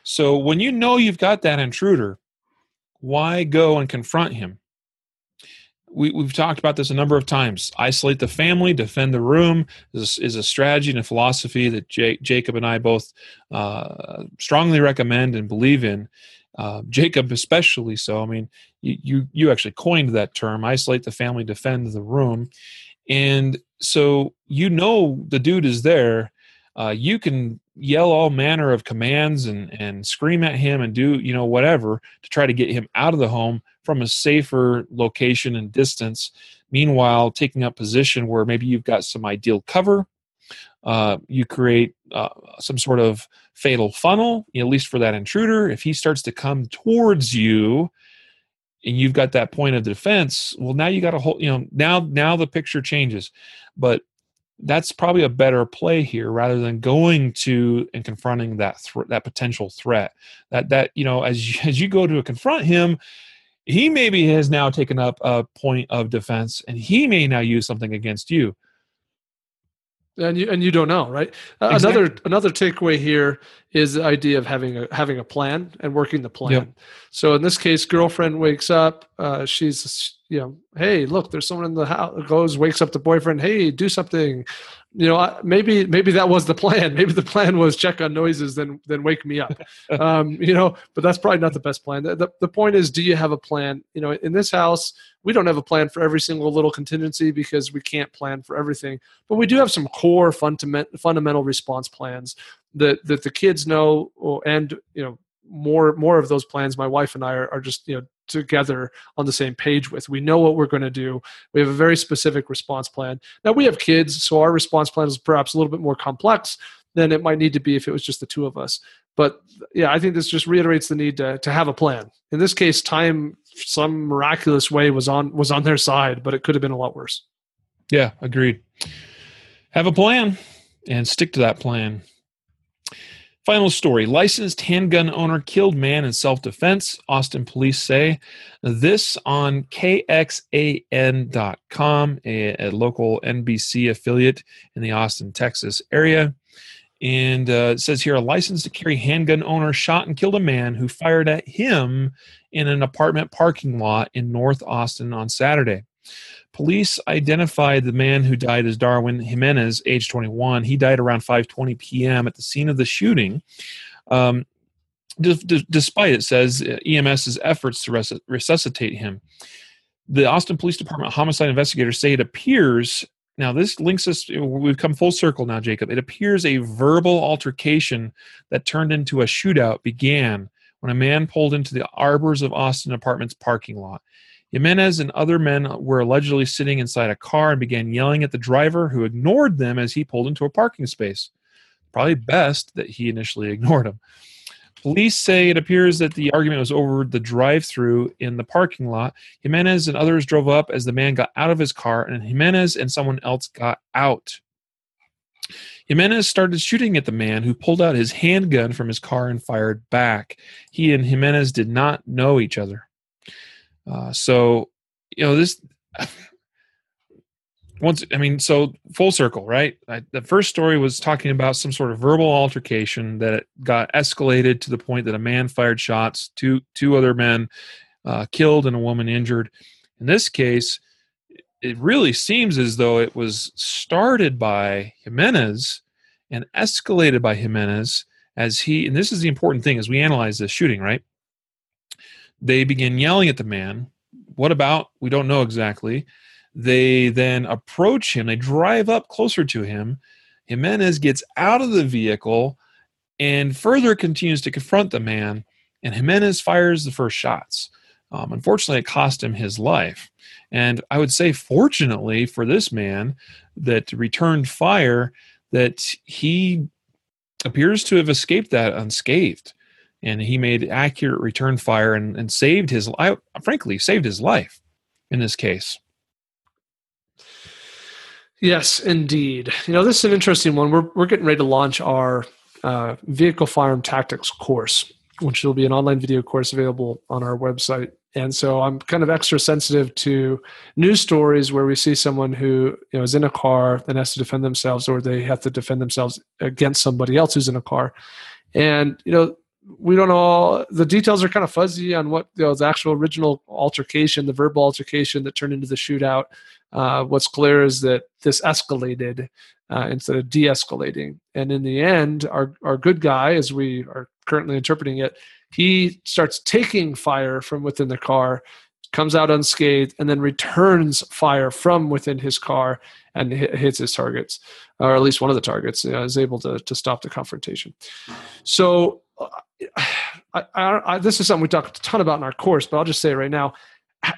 So when you know you've got that intruder, why go and confront him? We, have talked about this a number of times. Isolate the family, defend the room is, is a strategy and a philosophy that Jacob and I both uh, strongly recommend and believe in. Uh, Jacob, especially so. I mean, you, you you actually coined that term: isolate the family, defend the room. and so you know the dude is there. Uh, you can yell all manner of commands and and scream at him and do you know whatever to try to get him out of the home from a safer location and distance. Meanwhile, taking up position where maybe you've got some ideal cover. Uh, you create uh, some sort of fatal funnel, at least for that intruder. If he starts to come towards you, and you've got that point of defense, well, now you got a whole, you know, now now the picture changes. But that's probably a better play here rather than going to and confronting that th- that potential threat. That that you know, as you, as you go to confront him, he maybe has now taken up a point of defense, and he may now use something against you and you and you don't know right exactly. another another takeaway here is the idea of having a having a plan and working the plan yep. so in this case girlfriend wakes up uh, she's you know hey look there's someone in the house goes wakes up the boyfriend hey do something you know maybe maybe that was the plan. Maybe the plan was check on noises then then wake me up. Um, you know but that's probably not the best plan. The, the, the point is do you have a plan? You know in this house we don't have a plan for every single little contingency because we can't plan for everything. But we do have some core fundament, fundamental response plans that that the kids know and you know more more of those plans my wife and i are, are just you know together on the same page with. We know what we're going to do. We have a very specific response plan. Now we have kids, so our response plan is perhaps a little bit more complex than it might need to be if it was just the two of us. But yeah, I think this just reiterates the need to, to have a plan. In this case, time some miraculous way was on was on their side, but it could have been a lot worse. Yeah, agreed. Have a plan and stick to that plan. Final story licensed handgun owner killed man in self defense, Austin police say. This on KXAN.com, a, a, local NBC affiliate in the Austin, Texas area. And uh, it says here a licensed to carry handgun owner shot and killed a man who fired at him in an apartment parking lot in North Austin on Saturday. Police identified the man who died as Darwin Jimenez, age 21. He died around 5:20 p.m. at the scene of the shooting. Um, d- d- despite it says uh, EMS's efforts to res- resuscitate him, the Austin Police Department homicide investigators say it appears. Now this links us. We've come full circle now, Jacob. It appears a verbal altercation that turned into a shootout began when a man pulled into the Arbors of Austin Apartments parking lot. Jimenez and other men were allegedly sitting inside a car and began yelling at the driver, who ignored them as he pulled into a parking space. Probably best that he initially ignored him. Police say it appears that the argument was over the drive through in the parking lot. Jimenez and others drove up as the man got out of his car, and Jimenez and someone else got out. Jimenez started shooting at the man who pulled out his handgun from his car and fired back. He and Jimenez did not know each other. Uh, so, you know, this once I mean, so full circle, right? I, the first story was talking about some sort of verbal altercation that got escalated to the point that a man fired shots, two two other men uh, killed, and a woman injured. In this case, it really seems as though it was started by Jimenez and escalated by Jimenez as he. And this is the important thing as we analyze this shooting, right? They begin yelling at the man. What about? We don't know exactly. They then approach him, they drive up closer to him. Jimenez gets out of the vehicle and further continues to confront the man, and Jimenez fires the first shots. Um, unfortunately, it cost him his life. And I would say, fortunately for this man that returned fire, that he appears to have escaped that unscathed and he made accurate return fire and, and saved his life frankly saved his life in this case. Yes indeed. You know this is an interesting one. We're, we're getting ready to launch our uh, vehicle firearm tactics course which will be an online video course available on our website. And so i'm kind of extra sensitive to news stories where we see someone who you know is in a car and has to defend themselves or they have to defend themselves against somebody else who's in a car. And you know we don't know the details are kind of fuzzy on what you know, the actual original altercation the verbal altercation that turned into the shootout uh, what's clear is that this escalated uh, instead of de-escalating and in the end our, our good guy as we are currently interpreting it he starts taking fire from within the car comes out unscathed, and then returns fire from within his car and hits his targets, or at least one of the targets, is able to, to stop the confrontation. So, uh, I, I, I, this is something we talk a ton about in our course, but I'll just say right now.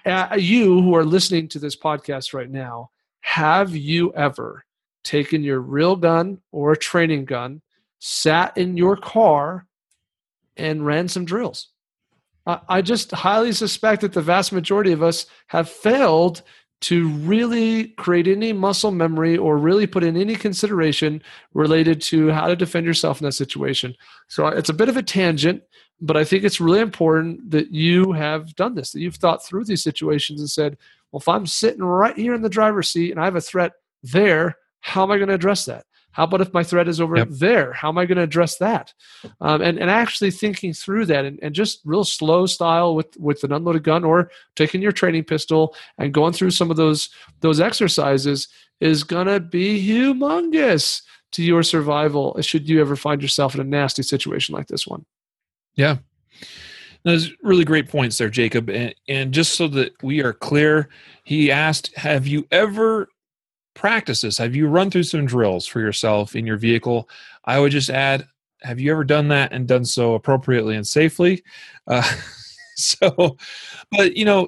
Uh, you who are listening to this podcast right now, have you ever taken your real gun or a training gun, sat in your car, and ran some drills? I just highly suspect that the vast majority of us have failed to really create any muscle memory or really put in any consideration related to how to defend yourself in that situation. So it's a bit of a tangent, but I think it's really important that you have done this, that you've thought through these situations and said, well, if I'm sitting right here in the driver's seat and I have a threat there, how am I going to address that? How about if my threat is over yep. there? How am I going to address that? Um, and, and actually thinking through that and, and just real slow style with, with an unloaded gun or taking your training pistol and going through some of those, those exercises is going to be humongous to your survival should you ever find yourself in a nasty situation like this one. Yeah. Those really great points there, Jacob. And, and just so that we are clear, he asked, Have you ever practices? Have you run through some drills for yourself in your vehicle? I would just add have you ever done that and done so appropriately and safely? Uh, so but you know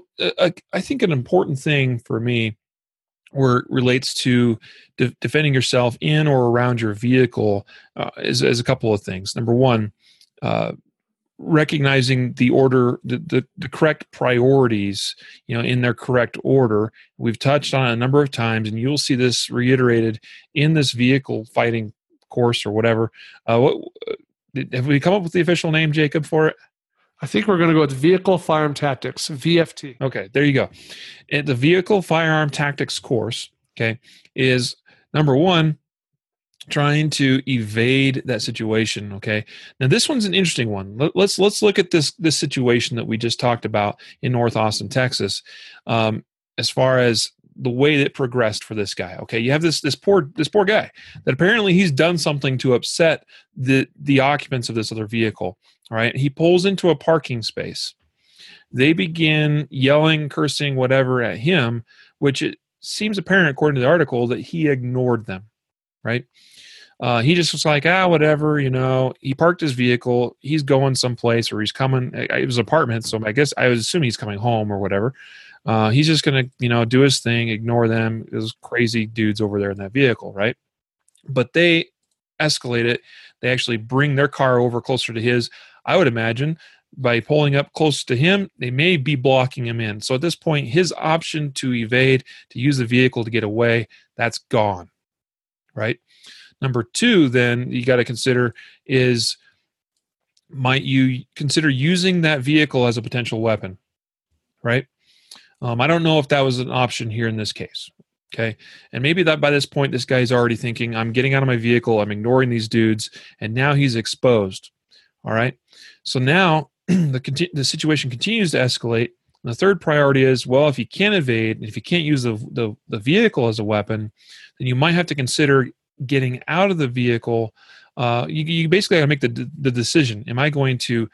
i think an important thing for me where relates to de- defending yourself in or around your vehicle uh, is, is a couple of things. Number one uh, recognizing the order the, the, the, correct priorities you know in their correct order. We've touched on a number of times and you'll see this reiterated in this vehicle fighting course or whatever. Uh, what uh, have we come up with the official name jacob for it? I think we're going to go with vehicle firearm tactics vft okay there you go. And the vehicle firearm tactics course okay is number one trying to evade that situation okay? Now this one's an interesting one. Let, us let's look at this this situation that we just talked about in north austin texas um, as far as the way that progressed for this guy okay? You have this this poor this poor guy that apparently he's done something to upset the the occupants of this other vehicle right? He pulls into a parking space. They begin yelling cursing whatever at him which it seems apparent according to the article that he ignored them right uh, he just was like, ah, whatever, you know. He parked his vehicle. He's going someplace, or he's coming. It was apartment, so I guess I was assuming he's coming home or whatever. Uh, he's just gonna, you know, do his thing, ignore them. Those crazy dudes over there in that vehicle, right? But they escalate it. They actually bring their car over closer to his. I would imagine by pulling up close to him, they may be blocking him in. So at this point, his option to evade, to use the vehicle to get away, that's gone, right? Number two, then you got to consider is might you consider using that vehicle as a potential weapon, right? Um, I don't know if that was an option here in this case. Okay. And maybe that by this point, this guy's already thinking, I'm getting out of my vehicle, I'm ignoring these dudes, and now he's exposed. All right. So now the, the situation continues to escalate. And the third priority is well, if you can't evade, if you can't use the, the, the vehicle as a weapon, then you might have to consider getting out of the vehicle, uh, you, you basically got to make the, the decision. Am I going to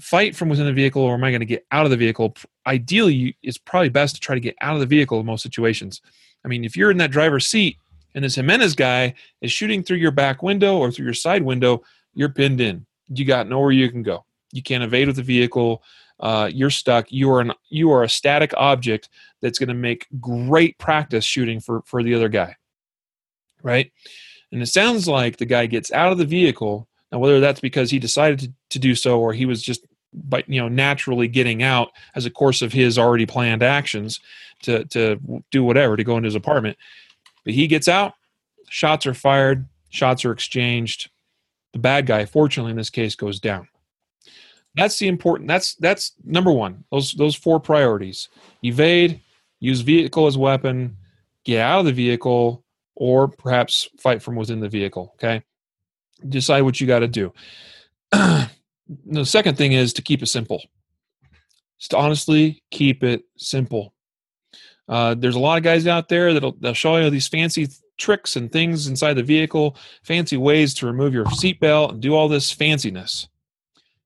fight from within the vehicle or am I going to get out of the vehicle? Ideally, it's probably best to try to get out of the vehicle in most situations. I mean, if you're in that driver's seat and this Jimenez guy is shooting through your back window or through your side window, you're pinned in. You got nowhere you can go. You can't evade with the vehicle. Uh, you're stuck. You are an you are a static object that's going to make great practice shooting for for the other guy right? And it sounds like the guy gets out of the vehicle. Now, whether that's because he decided to, to do so or he was just but you know naturally getting out as a course of his already planned actions to to do whatever to go into his apartment but he gets out shots are fired shots are exchanged the bad guy fortunately in this case goes down that's the important that's that's number one those those four priorities evade use vehicle as weapon get out of the vehicle or perhaps fight from within the vehicle. Okay. Decide what you got to do. the second thing is to keep it simple. Just honestly keep it simple. Uh, there's a lot of guys out there that'll they'll show you these fancy th- tricks and things inside the vehicle, fancy ways to remove your seatbelt and do all this fanciness.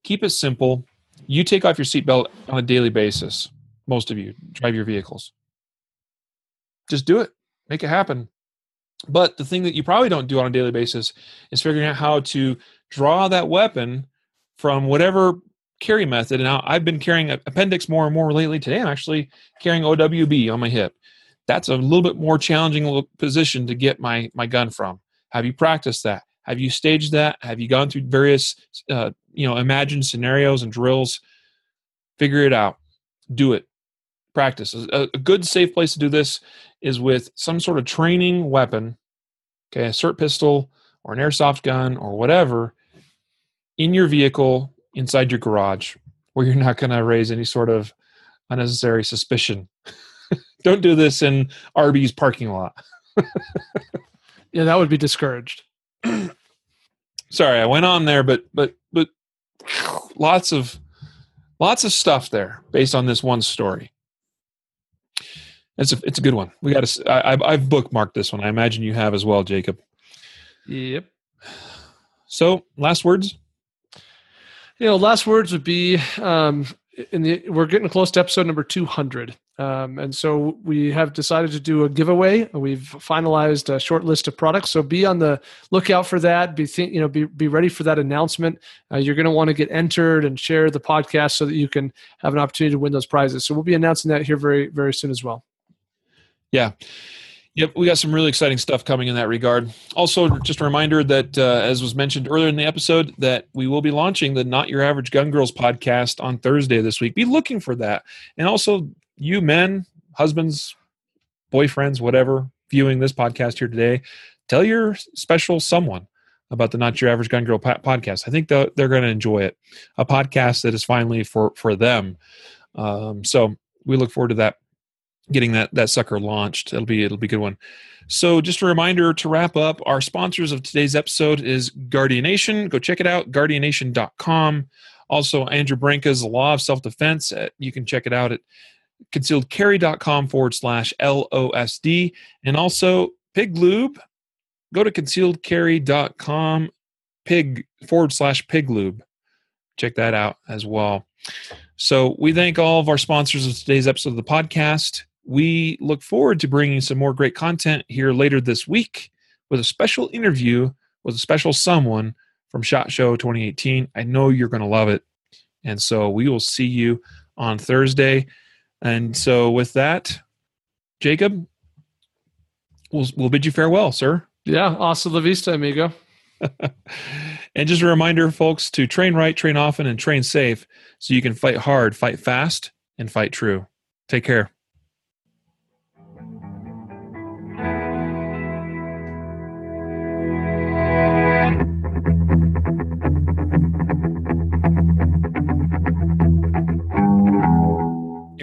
Keep it simple. You take off your seatbelt on a daily basis. most of you drive your vehicles. Just do it, make it happen. But the thing that you probably don't do on a daily basis is figuring out how to draw that weapon from whatever carry method. And now I've been carrying appendix more and more lately. Today I'm actually carrying OWB on my hip. That's a little bit more challenging position to get my my gun from. Have you practiced that? Have you staged that? Have you gone through various uh, you know imagined scenarios and drills? Figure it out. Do it. Practice. A, a good safe place to do this is with some sort of training weapon, okay, a SIRT pistol or an airsoft gun or whatever, in your vehicle inside your garage where you're not going to raise any sort of unnecessary suspicion. Don't do this in Arby's parking lot. yeah, that would be discouraged. Sorry, I went on there, but but but lots of lots of stuff there based on this one story. It's a it's a good one. We got to. I, I've bookmarked this one. I imagine you have as well, Jacob. Yep. So, last words. You know, last words would be um, in the we're getting close to episode number 200 um, and so we have decided to do a giveaway we've finalized a short list of products so be on the lookout for that be think, you know be, be ready for that announcement uh, you're going to want to get entered and share the podcast so that you can have an opportunity to win those prizes so we'll be announcing that here very very soon as well yeah Yep, we got some really exciting stuff coming in that regard. Also, just a reminder that, uh, as was mentioned earlier in the episode, that we will be launching the Not Your Average Gun Girls podcast on Thursday this week. Be looking for that. And also, you men, husbands, boyfriends, whatever, viewing this podcast here today, tell your special someone about the Not Your Average Gun Girl podcast. I think they're, they're going to enjoy it. A podcast that is finally for for them. Um, so we look forward to that getting that that sucker launched. It'll be it'll be a good one. So just a reminder to wrap up, our sponsors of today's episode is Guardianation. Go check it out, guardianation.com. Also, Andrew Branca's Law of Self-Defense. Uh, you can check it out at concealedcarry.com forward slash LOSD. And also Pig Lube. Go to concealedcarry.com pig forward slash pig lube. Check that out as well. So we thank all of our sponsors of today's episode of the podcast. We look forward to bringing some more great content here later this week with a special interview with a special someone from SHOT Show 2018. I know you're going to love it. And so we will see you on Thursday. And so with that, Jacob, we'll, we'll bid you farewell, sir. Yeah. Hasta la vista, amigo. and just a reminder, folks, to train right, train often, and train safe so you can fight hard, fight fast, and fight true. Take care.